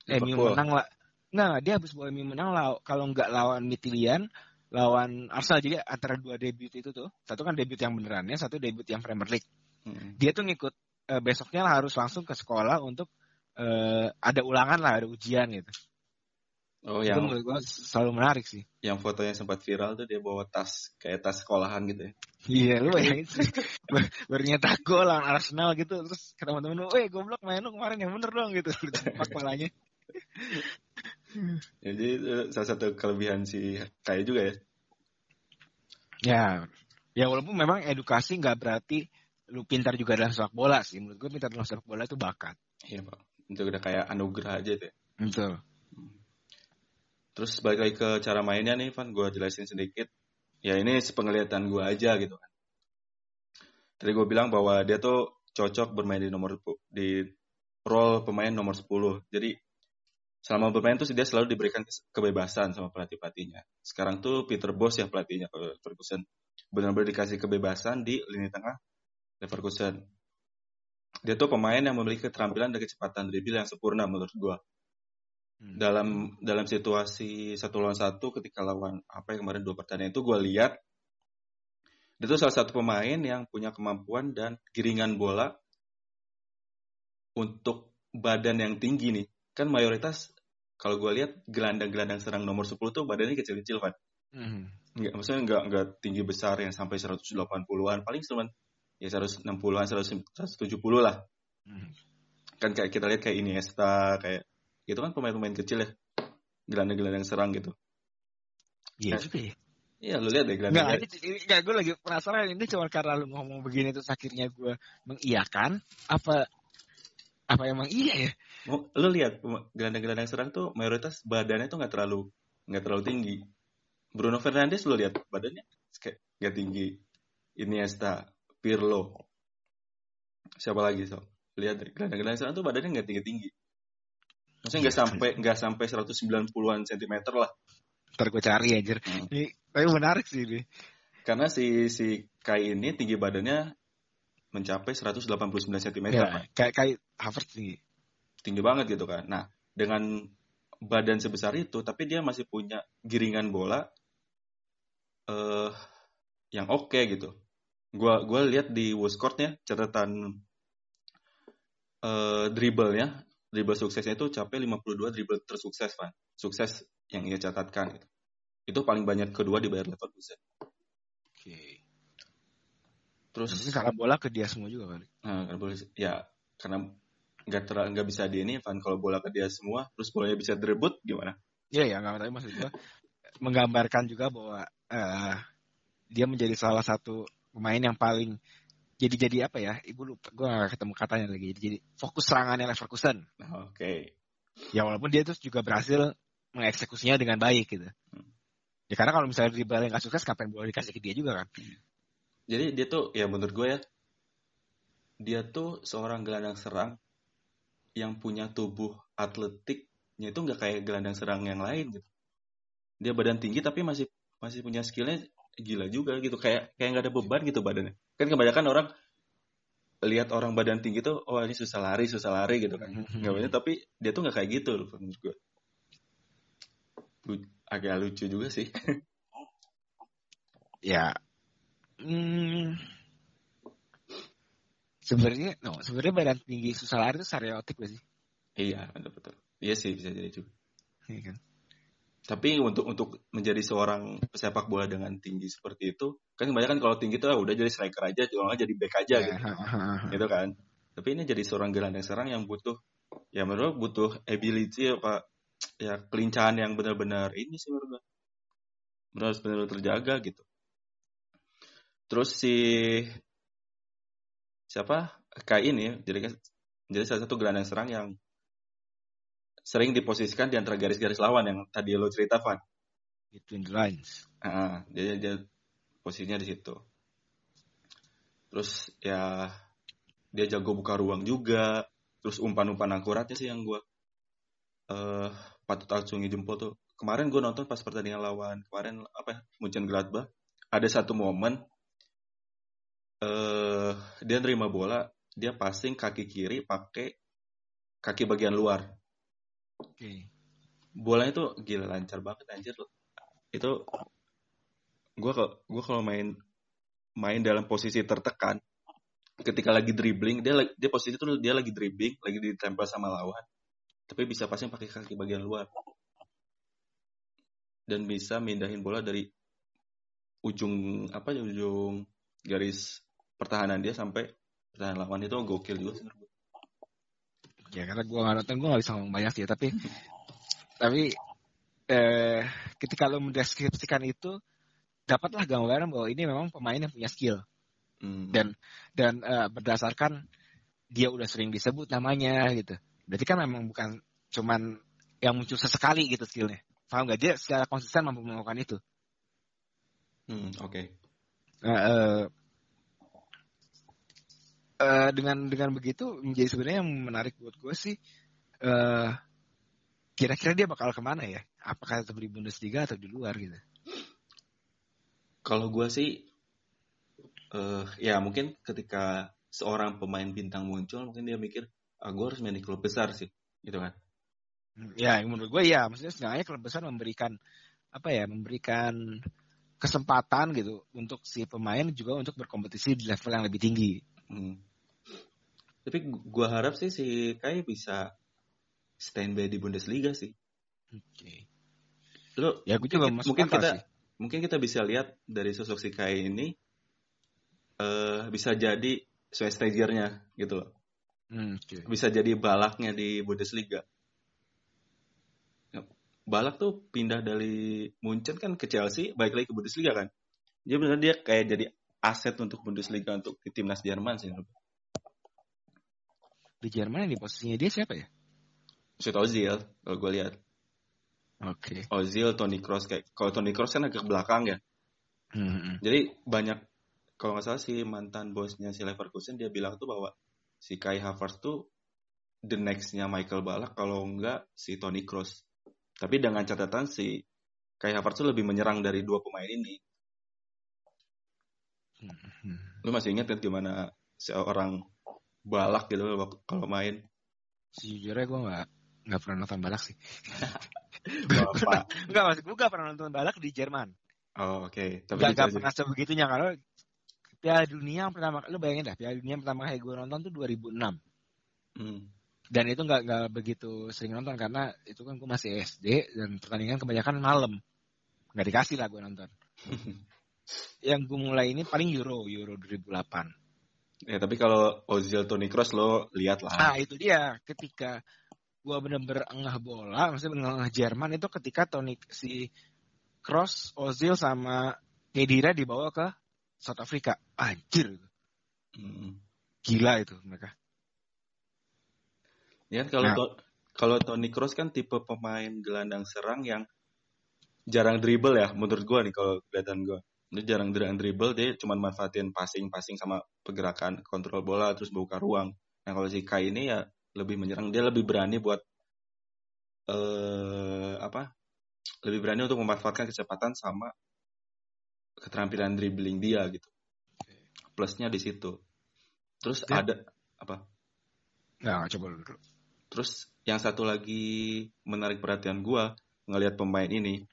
MU menang lah. Nah, dia habis MU menang lah kalau nggak lawan Midtjylland, lawan Arsenal jadi antara dua debut itu tuh. Satu kan debut yang benerannya, satu debut yang Premier League. Hmm. Dia tuh ngikut eh, besoknya lah harus langsung ke sekolah untuk eh, ada ulangan lah, ada ujian gitu. Oh, Itu yang menurut gue selalu menarik sih. yang fotonya sempat viral tuh dia bawa tas kayak tas sekolahan gitu ya. Iya, lu bayangin sih. Ber- Baru nyetak gol lawan Arsenal gitu. Terus ke teman-teman lu, eh goblok main lu kemarin yang bener dong gitu. Lu tempat kepalanya. Jadi itu salah satu kelebihan si kayak juga ya. Ya, ya walaupun memang edukasi nggak berarti lu pintar juga dalam sepak bola sih. Menurut gue pintar dalam sepak bola itu bakat. Iya pak. Itu udah kayak anugerah aja itu. ya. Betul. Terus balik lagi ke cara mainnya nih, Van. Gue jelasin sedikit. Ya ini sepenglihatan gue aja gitu kan. Tadi gue bilang bahwa dia tuh cocok bermain di nomor di role pemain nomor 10. Jadi selama bermain tuh dia selalu diberikan kebebasan sama pelatih-pelatihnya. Sekarang tuh Peter Bos ya pelatihnya kalau Leverkusen. Benar-benar dikasih kebebasan di lini tengah Leverkusen. Dia tuh pemain yang memiliki keterampilan dan kecepatan dribble yang sempurna menurut gue Hmm. dalam dalam situasi satu lawan satu ketika lawan apa yang kemarin dua pertandingan itu gue lihat dia tuh salah satu pemain yang punya kemampuan dan giringan bola untuk badan yang tinggi nih kan mayoritas kalau gue lihat gelandang-gelandang serang nomor 10 tuh badannya kecil-kecil kan Hmm. nggak maksudnya nggak nggak tinggi besar yang sampai 180-an paling cuma ya 160-an 170 lah Hmm. kan kayak kita lihat kayak Iniesta kayak itu kan pemain-pemain kecil ya gelandang-gelandang serang gitu Iya juga ya. Iya, lu lihat deh Enggak, gelandang. ini, ini enggak, gue lagi penasaran ini cuma karena lu ngomong begini terus akhirnya gue mengiyakan apa apa emang iya ya? Lu lihat gelandang-gelandang serang tuh mayoritas badannya tuh nggak terlalu nggak terlalu tinggi. Bruno Fernandes lu lihat badannya kayak nggak tinggi. Iniesta, Pirlo. Siapa lagi so? Lihat gelandang-gelandang serang tuh badannya nggak tinggi-tinggi. Maksudnya nggak Iya, sampai nggak sampai 190-an sentimeter lah. Ntar gue cari anjir. Hmm. Ini tapi menarik sih ini. Karena si si Kai ini tinggi badannya mencapai 189 cm. Ya, kayak kayak Havertz nih. tinggi banget gitu kan. Nah, dengan badan sebesar itu, tapi dia masih punya giringan bola eh yang oke gitu. Gua gua lihat di Woscourt-nya catatan eh dribble-nya, dribble suksesnya itu capai 52 dribble tersukses, Pak. Sukses yang ia catatkan gitu. Itu paling banyak kedua di Bayer Leverkusen. Oke. Terus Mungkin karena bola ke dia semua juga kali. Nah, karena boleh ya karena nggak ter nggak bisa di ini Van kalau bola ke dia semua terus bolanya bisa direbut gimana? Iya ya, nggak tapi maksud gue menggambarkan juga bahwa eh, dia menjadi salah satu pemain yang paling jadi jadi apa ya? Ibu lupa, gue gak ketemu katanya lagi. Jadi, jadi fokus serangannya Leverkusen. Nah, Oke. Ya walaupun dia terus juga berhasil mengeksekusinya dengan baik gitu. Hmm. Ya karena kalau misalnya di yang nggak sukses, kapan bola dikasih ke dia juga kan? Jadi dia tuh ya menurut gue ya dia tuh seorang gelandang serang yang punya tubuh atletiknya itu nggak kayak gelandang serang yang lain gitu. Dia badan tinggi tapi masih masih punya skillnya gila juga gitu kayak kayak nggak ada beban gitu badannya. Kan kebanyakan orang lihat orang badan tinggi tuh oh ini susah lari susah lari gitu kan. nggak banyak tapi dia tuh nggak kayak gitu loh menurut gue agak lucu juga sih Ya, hmm, sebenarnya, no, sebenarnya badan tinggi susah lari itu stereotip gak sih? iya betul betul iya sih bisa jadi juga. Iya kan? tapi untuk untuk menjadi seorang pesepak bola dengan tinggi seperti itu kan kebanyakan kalau tinggi tuh ah, udah jadi striker aja kalau nggak jadi back aja Ya, gitu. gitu kan? Tapi ini jadi seorang gelandang serang yang butuh ya menurut gue butuh ability apa ya kelincahan yang benar-benar ini sih menurut gue benar-benar terjaga gitu terus si siapa kayak ini jadi kan jadi salah satu gelandang serang yang sering diposisikan di antara garis-garis lawan yang tadi lo cerita Van Between the lines. Ah, dia, dia posisinya di situ. Terus ya dia jago buka ruang juga. Terus umpan-umpan akuratnya sih yang gue eh patut acungi jempol tuh. Kemarin gue nonton pas pertandingan lawan kemarin apa ya, Munchen Gladbach ada satu momen eh dia nerima bola, dia passing kaki kiri pakai kaki bagian luar Oke. bolanya tuh gila lancar banget anjir. Itu gua kalau gua kalau main main dalam posisi tertekan ketika lagi dribbling dia dia posisi tuh dia lagi dribbling lagi ditempel sama lawan tapi bisa passing pakai kaki bagian luar dan bisa mindahin bola dari ujung apa ya ujung garis pertahanan dia sampai pertahanan lawan itu gokil juga. Ya karena gue nggak nonton gue nggak bisa ngomong banyak sih tapi tapi eh, ketika lo mendeskripsikan itu dapatlah gambaran bahwa ini memang pemain yang punya skill Hmm. dan dan eh, berdasarkan dia udah sering disebut namanya gitu. Berarti kan memang bukan cuman yang muncul sesekali gitu skillnya. Paham nggak dia secara konsisten mampu melakukan itu. Hmm, oke. Nah, eh, eh, dengan dengan begitu menjadi sebenarnya yang menarik buat gue sih eh kira-kira dia bakal ke mana ya? Apakah tetap di Bundesliga atau di luar gitu? Kalau gue sih, eh ya mungkin ketika seorang pemain bintang muncul, mungkin dia mikir, ah gue harus main di klub besar sih, gitu kan? Ya menurut gue ya, maksudnya setidaknya klub besar memberikan apa ya, memberikan kesempatan gitu untuk si pemain juga untuk berkompetisi di level yang lebih tinggi. Hmm. Tapi gue harap sih si Kai bisa standby di Bundesliga sih. Oke. Lo Ya gue juga mungkin, kita sih. mungkin kita bisa lihat dari sosok si Kai ini eh bisa jadi Schweinsteigernya gitu loh. Hmm, oke. Bisa jadi balaknya di Bundesliga. Ya, Balak tuh pindah dari Munchen kan ke Chelsea, balik lagi ke Bundesliga kan. Dia benar dia kayak jadi aset untuk Bundesliga untuk di timnas Jerman sih. Di Jerman di posisinya dia siapa ya? Mesut Ozil kalau gue lihat. Oke. Ozil, Toni Kroos kayak kalau Toni Kroos kan agak ke belakang ya. Hmm, hmm. Jadi banyak kalau nggak salah si mantan bosnya si Leverkusen dia bilang tuh bahwa si Kai Havertz tuh the next-nya Michael Ballack kalau enggak si Toni Kroos. Tapi dengan catatan si Kai Havertz tuh lebih menyerang dari dua pemain ini. Hmm. Lu masih ingat kan gimana seorang Balak gitu kalau main? Sejujurnya gue nggak nggak pernah nonton balak sih. Bapak. Enggak maksud gue nggak pernah nonton balak di Jerman. Oh, oke. Tapi Gak, lucu gak pernah sebegitunya karena Piala Dunia yang pertama lu bayangin dah Piala Dunia yang pertama kali gue nonton tuh 2006 Hmm. dan itu nggak nggak begitu sering nonton karena itu kan gue masih SD dan pertandingan kebanyakan malam nggak dikasih lah gue nonton yang gue mulai ini paling Euro Euro 2008 Ya, tapi kalau Ozil Toni Kroos lo lihat lah. nah itu dia ketika gue bener-bener bola maksudnya engah Jerman itu ketika Toni si Cross Ozil sama Kedira dibawa ke South Africa anjir Hmm. gila itu mereka Ya kalau Nah. To- kalau Toni Kroos kan tipe pemain gelandang serang yang jarang dribble ya menurut gua nih kalau kelihatan gua. Dia jarang jarang dribble, dia cuma manfaatin passing-passing sama pergerakan kontrol bola terus buka ruang. Nah, kalau si Kai ini ya lebih menyerang, dia lebih berani buat eh apa? Lebih berani untuk memanfaatkan kecepatan sama keterampilan dribbling dia gitu. Plusnya di situ. Terus Dia- ada apa? Nggak, coba dulu. Terus yang satu lagi menarik perhatian gue ngelihat pemain ini.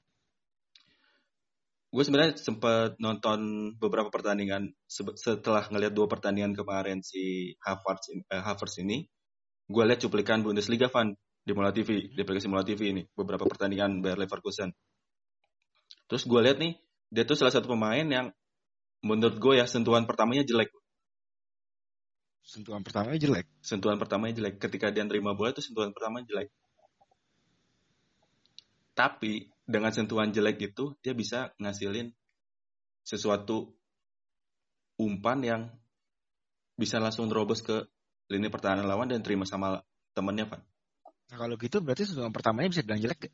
Gue sebenarnya sempat nonton beberapa pertandingan setelah ngelihat dua pertandingan kemarin si Havertz, in- eh, Havertz ini. Gue lihat cuplikan Bundesliga Van di Mola TV, di aplikasi Mola TV ini beberapa pertandingan Bayer Leverkusen. Terus gue lihat nih dia tuh salah satu pemain yang menurut gue ya sentuhan pertamanya jelek. Sentuhan pertamanya jelek. sentuhan pertamanya jelek. Ketika dia nerima bola itu sentuhan pertama jelek. Tapi dengan sentuhan jelek itu dia bisa ngasilin sesuatu umpan yang bisa langsung terobos ke lini pertahanan lawan dan terima sama temennya, Van. Nah kalau gitu berarti sentuhan pertamanya bisa bilang jelek. gak?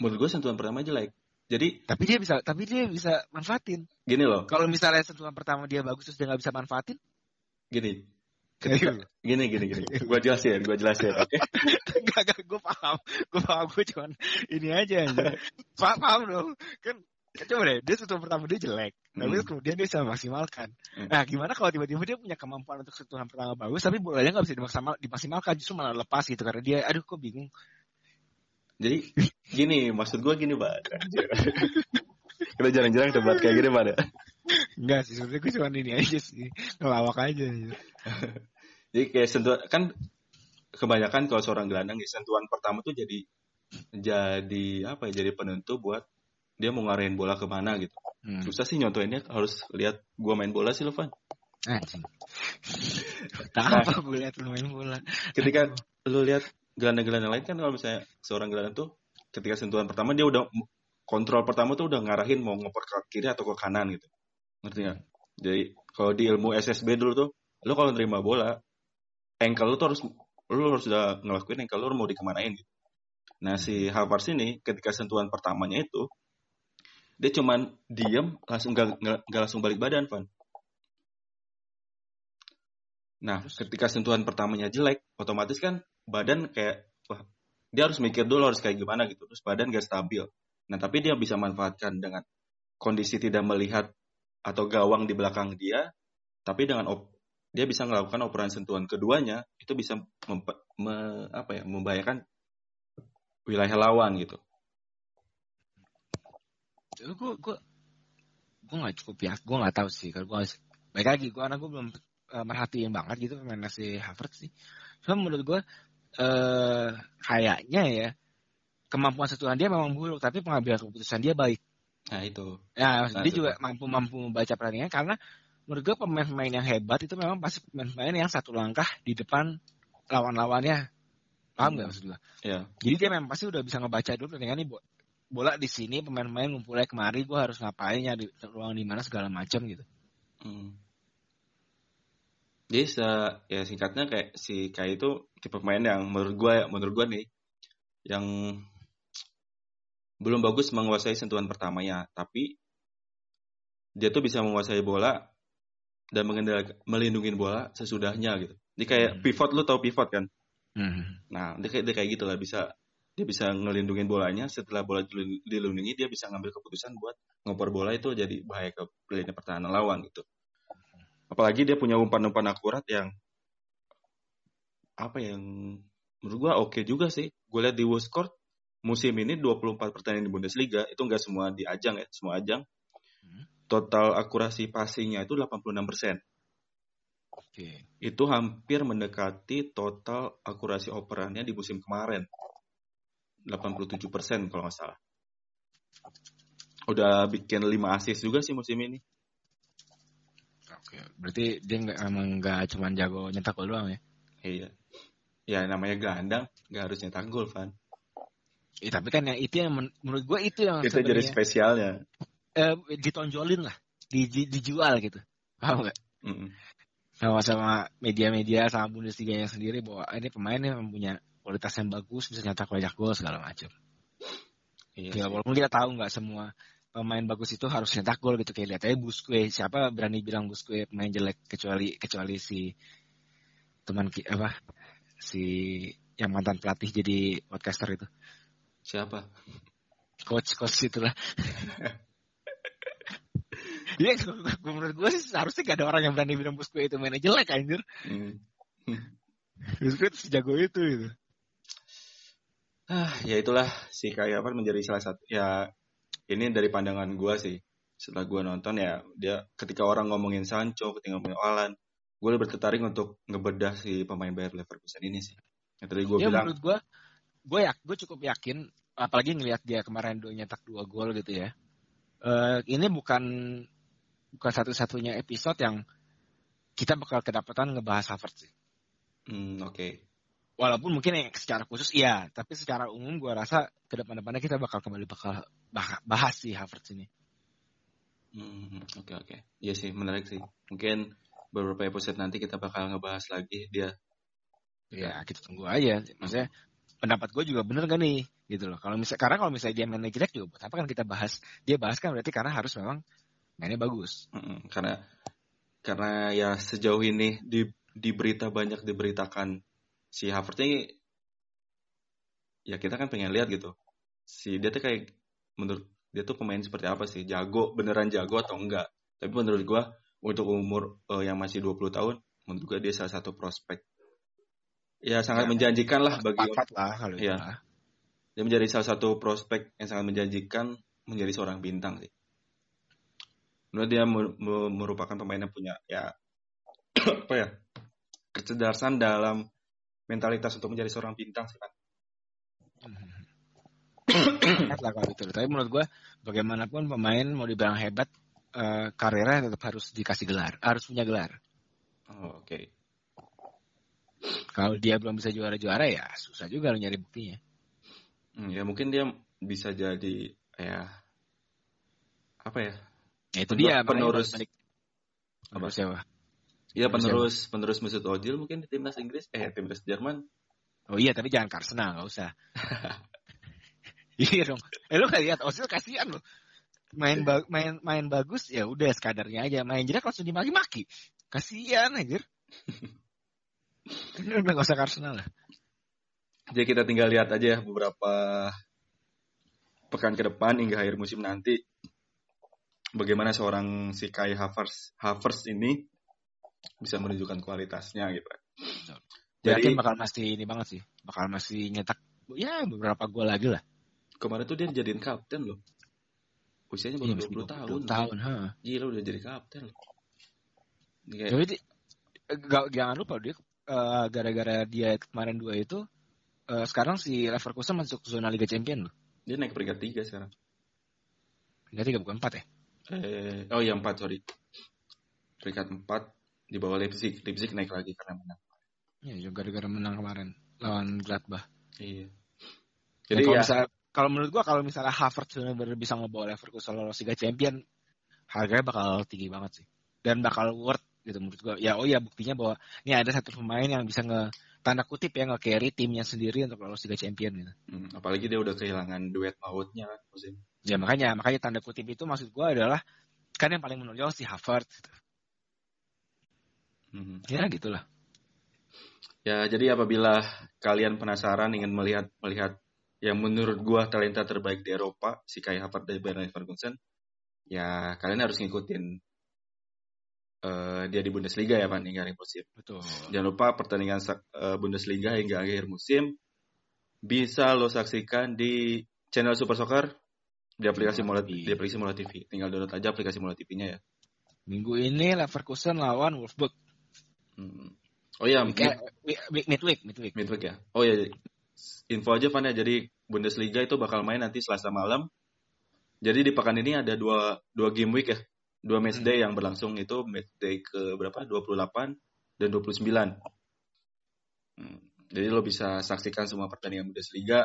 Menurut gue sentuhan pertama jelek. Jadi Tapi dia bisa, tapi dia bisa manfaatin. gini loh, Kalau misalnya sentuhan pertama dia bagus terus dia nggak bisa manfaatin, gini. Gini gini gini, gue jelasin, gue jelasin, oke? Gak, gak, gue paham. Gue paham, gue cuman ini aja. anjir. paham, paham dong. Kan, kan coba deh, dia sentuhan pertama dia jelek. Tapi Hmm. kemudian dia bisa maksimalkan. Hmm. Nah, gimana kalau tiba-tiba dia punya kemampuan untuk sentuhan pertama bagus, tapi bolanya nggak bisa dimaksimal, dimaksimalkan, justru malah lepas gitu. Karena dia, aduh kok bingung. Jadi gini, maksud gue gini, Pak. Kita jarang-jarang debat kayak gini, Pak. ya. Enggak sih, sebenarnya gue cuma ini aja sih. Ngelawak aja. anjir. Jadi kayak sentuhan kan kebanyakan kalau seorang gelandang ya sentuhan pertama tuh jadi jadi apa ya jadi penentu buat dia mau ngarahin bola ke mana gitu. Hmm. Susah sih nyontoinnya harus lihat gua main bola sih Lovan. Anjing. Tak Nah. apa gue liat lu main bola. Ketika lu lihat gelandang-gelandang lain kan kalau misalnya seorang gelandang tuh ketika sentuhan pertama dia udah kontrol pertama tuh udah ngarahin mau ngoper ke kiri atau ke kanan gitu. Ngerti nggak? Jadi kalau di ilmu SSB dulu tuh lu kalau nerima bola ankle lu tuh harus lu harus udah ngelakuin ankle lu mau dikemanain gitu. Nah si Havertz ini ketika sentuhan pertamanya itu dia cuman diem langsung gak, nggak nggak langsung balik badan Van. Nah ketika sentuhan pertamanya jelek otomatis kan badan kayak wah dia harus mikir dulu harus kayak gimana gitu terus badan gak stabil. Nah tapi dia bisa manfaatkan dengan kondisi tidak melihat atau gawang di belakang dia tapi dengan op- dia bisa melakukan operasi sentuhan keduanya itu bisa me- apa ya membahayakan wilayah lawan gitu. Gue gue gue nggak cukup ya. Gue nggak tahu sih. Kalau gue baik lagi gue anak gue belum eh, merhatiin banget gitu pemain si Havertz sih. Cuma menurut gue eh kayaknya ya kemampuan sentuhan dia memang buruk tapi pengambilan keputusan dia baik. Nah itu. Ya, Nah, dia itu. juga mampu mampu membaca pertandingan karena menurut gue pemain-pemain yang hebat itu memang pasti pemain-pemain yang satu langkah di depan lawan-lawannya. Paham nggak Hmm. maksud gue? Ya. Jadi dia memang pasti udah bisa ngebaca dulu pertandingan ini bo- bola di sini pemain-pemain ngumpulnya kemari gue harus ngapain nyari ruang di mana segala macam gitu. Hmm. Jadi se- ya singkatnya kayak si Kai itu tipe pemain yang menurut gua ya, menurut gua nih yang belum bagus menguasai sentuhan pertamanya, tapi dia tuh bisa menguasai bola dan mengendalikan melindungi bola sesudahnya gitu. Jadi kayak Hmm. pivot lu tau pivot kan? Hmm. Nah, dia kayak dia kayak gitu lah bisa dia bisa ngelindungin bolanya setelah bola dilin- dilindungi dia bisa ngambil keputusan buat ngoper bola itu jadi bahaya ke lini pertahanan lawan gitu. Apalagi dia punya umpan-umpan akurat yang apa yang menurut gua oke juga sih. Gue lihat di World musim ini 24 pertandingan di Bundesliga itu enggak semua di ajang ya, semua ajang. Hmm. Total akurasi passingnya itu 86%. Oke. Itu hampir mendekati total akurasi operannya di musim kemarin. 87% kalau nggak salah. Udah bikin 5 assist juga sih musim ini. Oke. Berarti dia nggak emang nggak cuma jago nyetak gol doang ya? Iya. Ya namanya gelandang, nggak harus nyetak gol, Van. Eh, tapi kan yang itu yang men- menurut gue itu yang Itu jadi sebenarnya spesialnya. Eh, ditonjolin lah, di, di- dijual gitu. Paham nggak? Mm-mm. Sama sama media-media sama Bundesliga yang sendiri bahwa ini pemain yang punya kualitas yang bagus bisa nyetak banyak gol segala macam. Iya Ya, walaupun kita tahu nggak semua pemain bagus itu harus nyetak gol gitu kayak lihat aja Busquets siapa berani bilang Busquets pemain jelek kecuali kecuali si teman apa si yang mantan pelatih jadi podcaster itu Siapa? coach coach itulah Iya, menurut gue sih seharusnya gak ada orang yang berani bilang Busquets itu mainnya jelek anjir. Mm. Busquets sejago itu gitu. Ah, ya itulah si Kai Havertz menjadi salah satu ya ini dari pandangan gua sih. Setelah gua nonton ya dia ketika orang ngomongin Sancho, ketika ngomongin Alan, gue lebih tertarik untuk ngebedah si pemain Bayer Leverkusen ini sih. Yang tadi gue Ya bilang, menurut gue, gue ya, gue cukup yakin, apalagi ngelihat dia kemarin do nyetak dua gol gitu ya. Eh ini bukan bukan satu-satunya episode yang kita bakal kedapatan ngebahas Havertz sih. hmm, oke. Walaupun mungkin yang secara khusus iya, tapi secara umum gue rasa ke depan-depannya kita bakal kembali bakal bah- bahas si Havertz ini. Hmm, Oke oke. Iya sih menarik sih. Mungkin beberapa episode nanti kita bakal ngebahas lagi dia. Ya kita tunggu aja. Maksudnya pendapat gue juga bener gak nih gitu loh. Kalau misal karena kalau misalnya dia mainnya jelek juga buat apa kan kita bahas? Dia bahas kan berarti karena harus memang mainnya bagus. Mm-mm, Karena karena ya sejauh ini di di berita banyak diberitakan si Havertz ini ya kita kan pengen lihat gitu. Si dia tuh kayak menurut dia tuh pemain seperti apa sih? Jago, beneran jago atau enggak? Tapi menurut gua untuk umur eh, yang masih 20 tahun, menurut gua dia salah satu prospek. Ya sangat Ya, menjanjikan lah bagi lah kalau lah. dia menjadi salah satu prospek yang sangat menjanjikan menjadi seorang bintang sih. Menurut dia mer- mer- merupakan pemain yang punya ya apa ya kecerdasan dalam mentalitas untuk menjadi seorang bintang sih kan. lah kalau itu. Tapi menurut gue bagaimanapun pemain mau dibilang hebat uh, karirnya tetap harus dikasih gelar, harus punya gelar. Oh, oke. Okay. Kalau dia belum bisa juara-juara ya susah juga lo nyari buktinya. Hmm, ya mungkin dia bisa jadi ya apa ya? Ya itu dia penerus apa siapa? Iya penerus penerus Mesut Ozil mungkin di timnas Inggris eh timnas Jerman. Oh iya tapi jangan Arsenal nggak usah. iya dong. Eh lu gak lihat Ozil kasihan loh. Main ba main main bagus ya udah sekadarnya aja. Main jelek langsung dimaki-maki. Kasihan anjir. Ini udah gak usah Arsenal lah. Jadi kita tinggal lihat aja beberapa pekan ke depan hingga akhir musim nanti bagaimana seorang si Kai Havertz, Havertz ini bisa menunjukkan kualitasnya gitu. Jadi bakal masih ini banget sih, bakal masih nyetak ya beberapa gol lagi lah. Kemarin tuh dia jadiin kapten loh. Usianya baru iya, 20 tahun. tahun, ha. Gila udah jadi kapten loh. Kayak... Jadi gak, jangan lupa dia uh, gara-gara dia kemarin dua itu uh, sekarang si Leverkusen masuk zona Liga Champion loh. Dia naik peringkat tiga sekarang. Peringkat tiga bukan empat ya? Eh, oh iya empat sorry. Peringkat empat di bawah Leipzig. Leipzig naik lagi karena menang. Iya juga gara-gara menang kemarin lawan Gladbach. Iya. Jadi ya, kalau ya. misalnya kalau menurut gua kalau misalnya Havertz benar bisa ngebawa Leverkusen lolos Liga Champion, harganya bakal tinggi banget sih. Dan bakal worth gitu menurut gua. Ya oh ya buktinya bahwa ini ada satu pemain yang bisa nge tanda kutip ya nge-carry timnya sendiri untuk lolos Liga Champion gitu. Hmm, apalagi dia udah kehilangan duet mautnya kan musim. Ya makanya makanya tanda kutip itu maksud gue adalah kan yang paling menonjol si Harvard. Gitu. Hmm. Ya gitulah. Ya jadi apabila kalian penasaran ingin melihat melihat yang menurut gua talenta terbaik di Eropa si Kai Havertz dari Bayern Leverkusen, ya kalian harus ngikutin uh, dia di Bundesliga ya Pak hingga akhir musim. Betul. Jangan lupa pertandingan uh, Bundesliga hingga akhir musim bisa lo saksikan di channel Super Soccer di aplikasi Mola di aplikasi Mola TV. Tinggal download aja aplikasi Mola TV-nya ya. Minggu ini Leverkusen lawan Wolfsburg. Hmm. Oh iya, mid, midweek, midweek. Midweek ya. Oh iya, info aja Van ya. Jadi Bundesliga itu bakal main nanti Selasa malam. Jadi di pekan ini ada dua dua game week ya dua match day yang berlangsung itu match day ke berapa 28 dan 29 hmm. jadi lo bisa saksikan semua pertandingan Bundesliga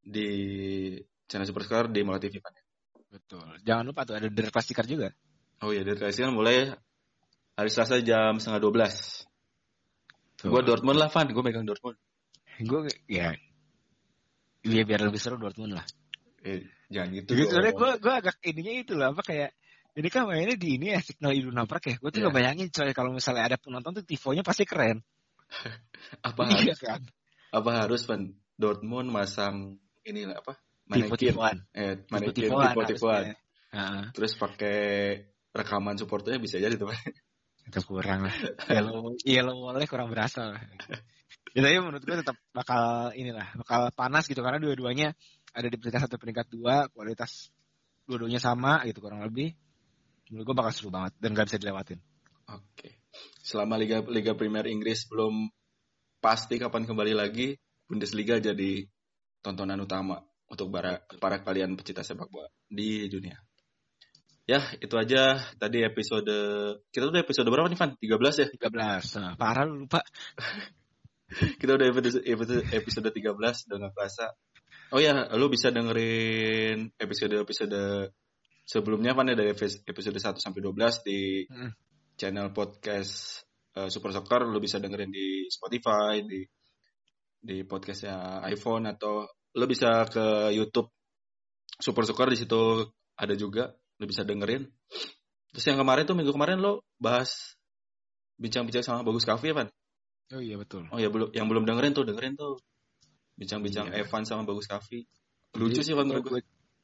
di channel Super Score di Mola TV kan betul jangan lupa tuh ada Der Klassiker juga oh iya Der Klassiker mulai hari Selasa jam setengah 12 gue Dortmund lah Van gue megang Dortmund gue ya Iya biar lebih seru Dortmund lah. Eh, jangan gitu. Gitu sebenarnya gue gue agak ininya itu lah apa kayak ini kan mainnya di ini ya signal Iduna Park ya. Gue tuh yeah. gak bayangin coy kalau misalnya ada penonton tuh tifonya pasti keren. apa iya, harus kan? Apa harus pan Dortmund masang ini lah apa? Manekin. Eh, manekin tipe-tipean. Uh. Terus pakai rekaman supporternya bisa jadi tuh. Itu kurang lah. Yellow, yellow boleh kurang berasa. ya tapi menurut gue tetap bakal inilah bakal panas gitu karena dua-duanya ada di peringkat satu peringkat dua kualitas dua-duanya sama gitu kurang lebih menurut gue bakal seru banget dan gak bisa dilewatin oke selama liga liga Premier Inggris belum pasti kapan kembali lagi Bundesliga jadi tontonan utama untuk para para kalian pecinta sepak bola di dunia. Ya itu aja tadi episode kita udah episode berapa nih Van? 13 ya? 13 nah, parah lu lupa. Kita udah episode episode episode 13 dengan kerasa. Oh ya, lu bisa dengerin episode-episode sebelumnya kan dari episode 1 sampai 12 di hmm. channel podcast uh, Super Soccer. Lu bisa dengerin di Spotify, di di podcastnya iPhone atau lu bisa ke YouTube Super Soccer di situ ada juga lu bisa dengerin. Terus yang kemarin tuh minggu kemarin lo bahas bincang-bincang sama Bagus Kafe ya? Oh iya betul. Oh ya belum yang belum dengerin tuh dengerin tuh bincang-bincang iya. Evan sama Bagus Kavi lucu sih Van gue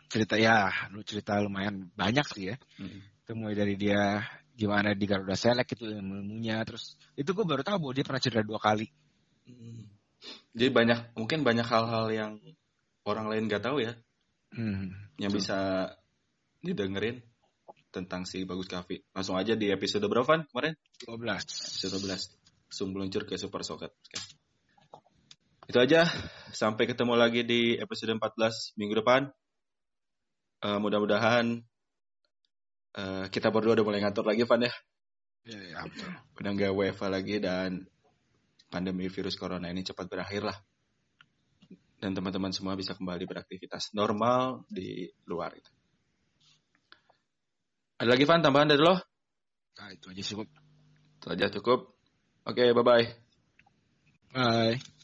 cerita ya lu cerita lumayan banyak sih ya hmm. itu mulai dari dia gimana di Garuda Select itu ilmunya terus itu gue baru tahu bahwa dia pernah cedera dua kali hmm. Jadi banyak mungkin banyak hal-hal yang orang lain gak tahu ya hmm. yang bisa didengerin tentang si Bagus Kavi langsung aja di episode berapa Van kemarin 12 episode 12 langsung meluncur ke Super Socket okay. Itu aja. Sampai ketemu lagi di episode 14 minggu depan. Uh, mudah-mudahan uh, kita berdua udah mulai ngatur lagi, Van ya. Ya, betul. Udah nggak WFA lagi dan pandemi virus corona ini cepat berakhir lah. Dan teman-teman semua bisa kembali beraktivitas normal di luar itu. Ada lagi Van tambahan dari lo? Nah, itu aja cukup. Itu aja cukup. Oke, okay, bye-bye. Bye.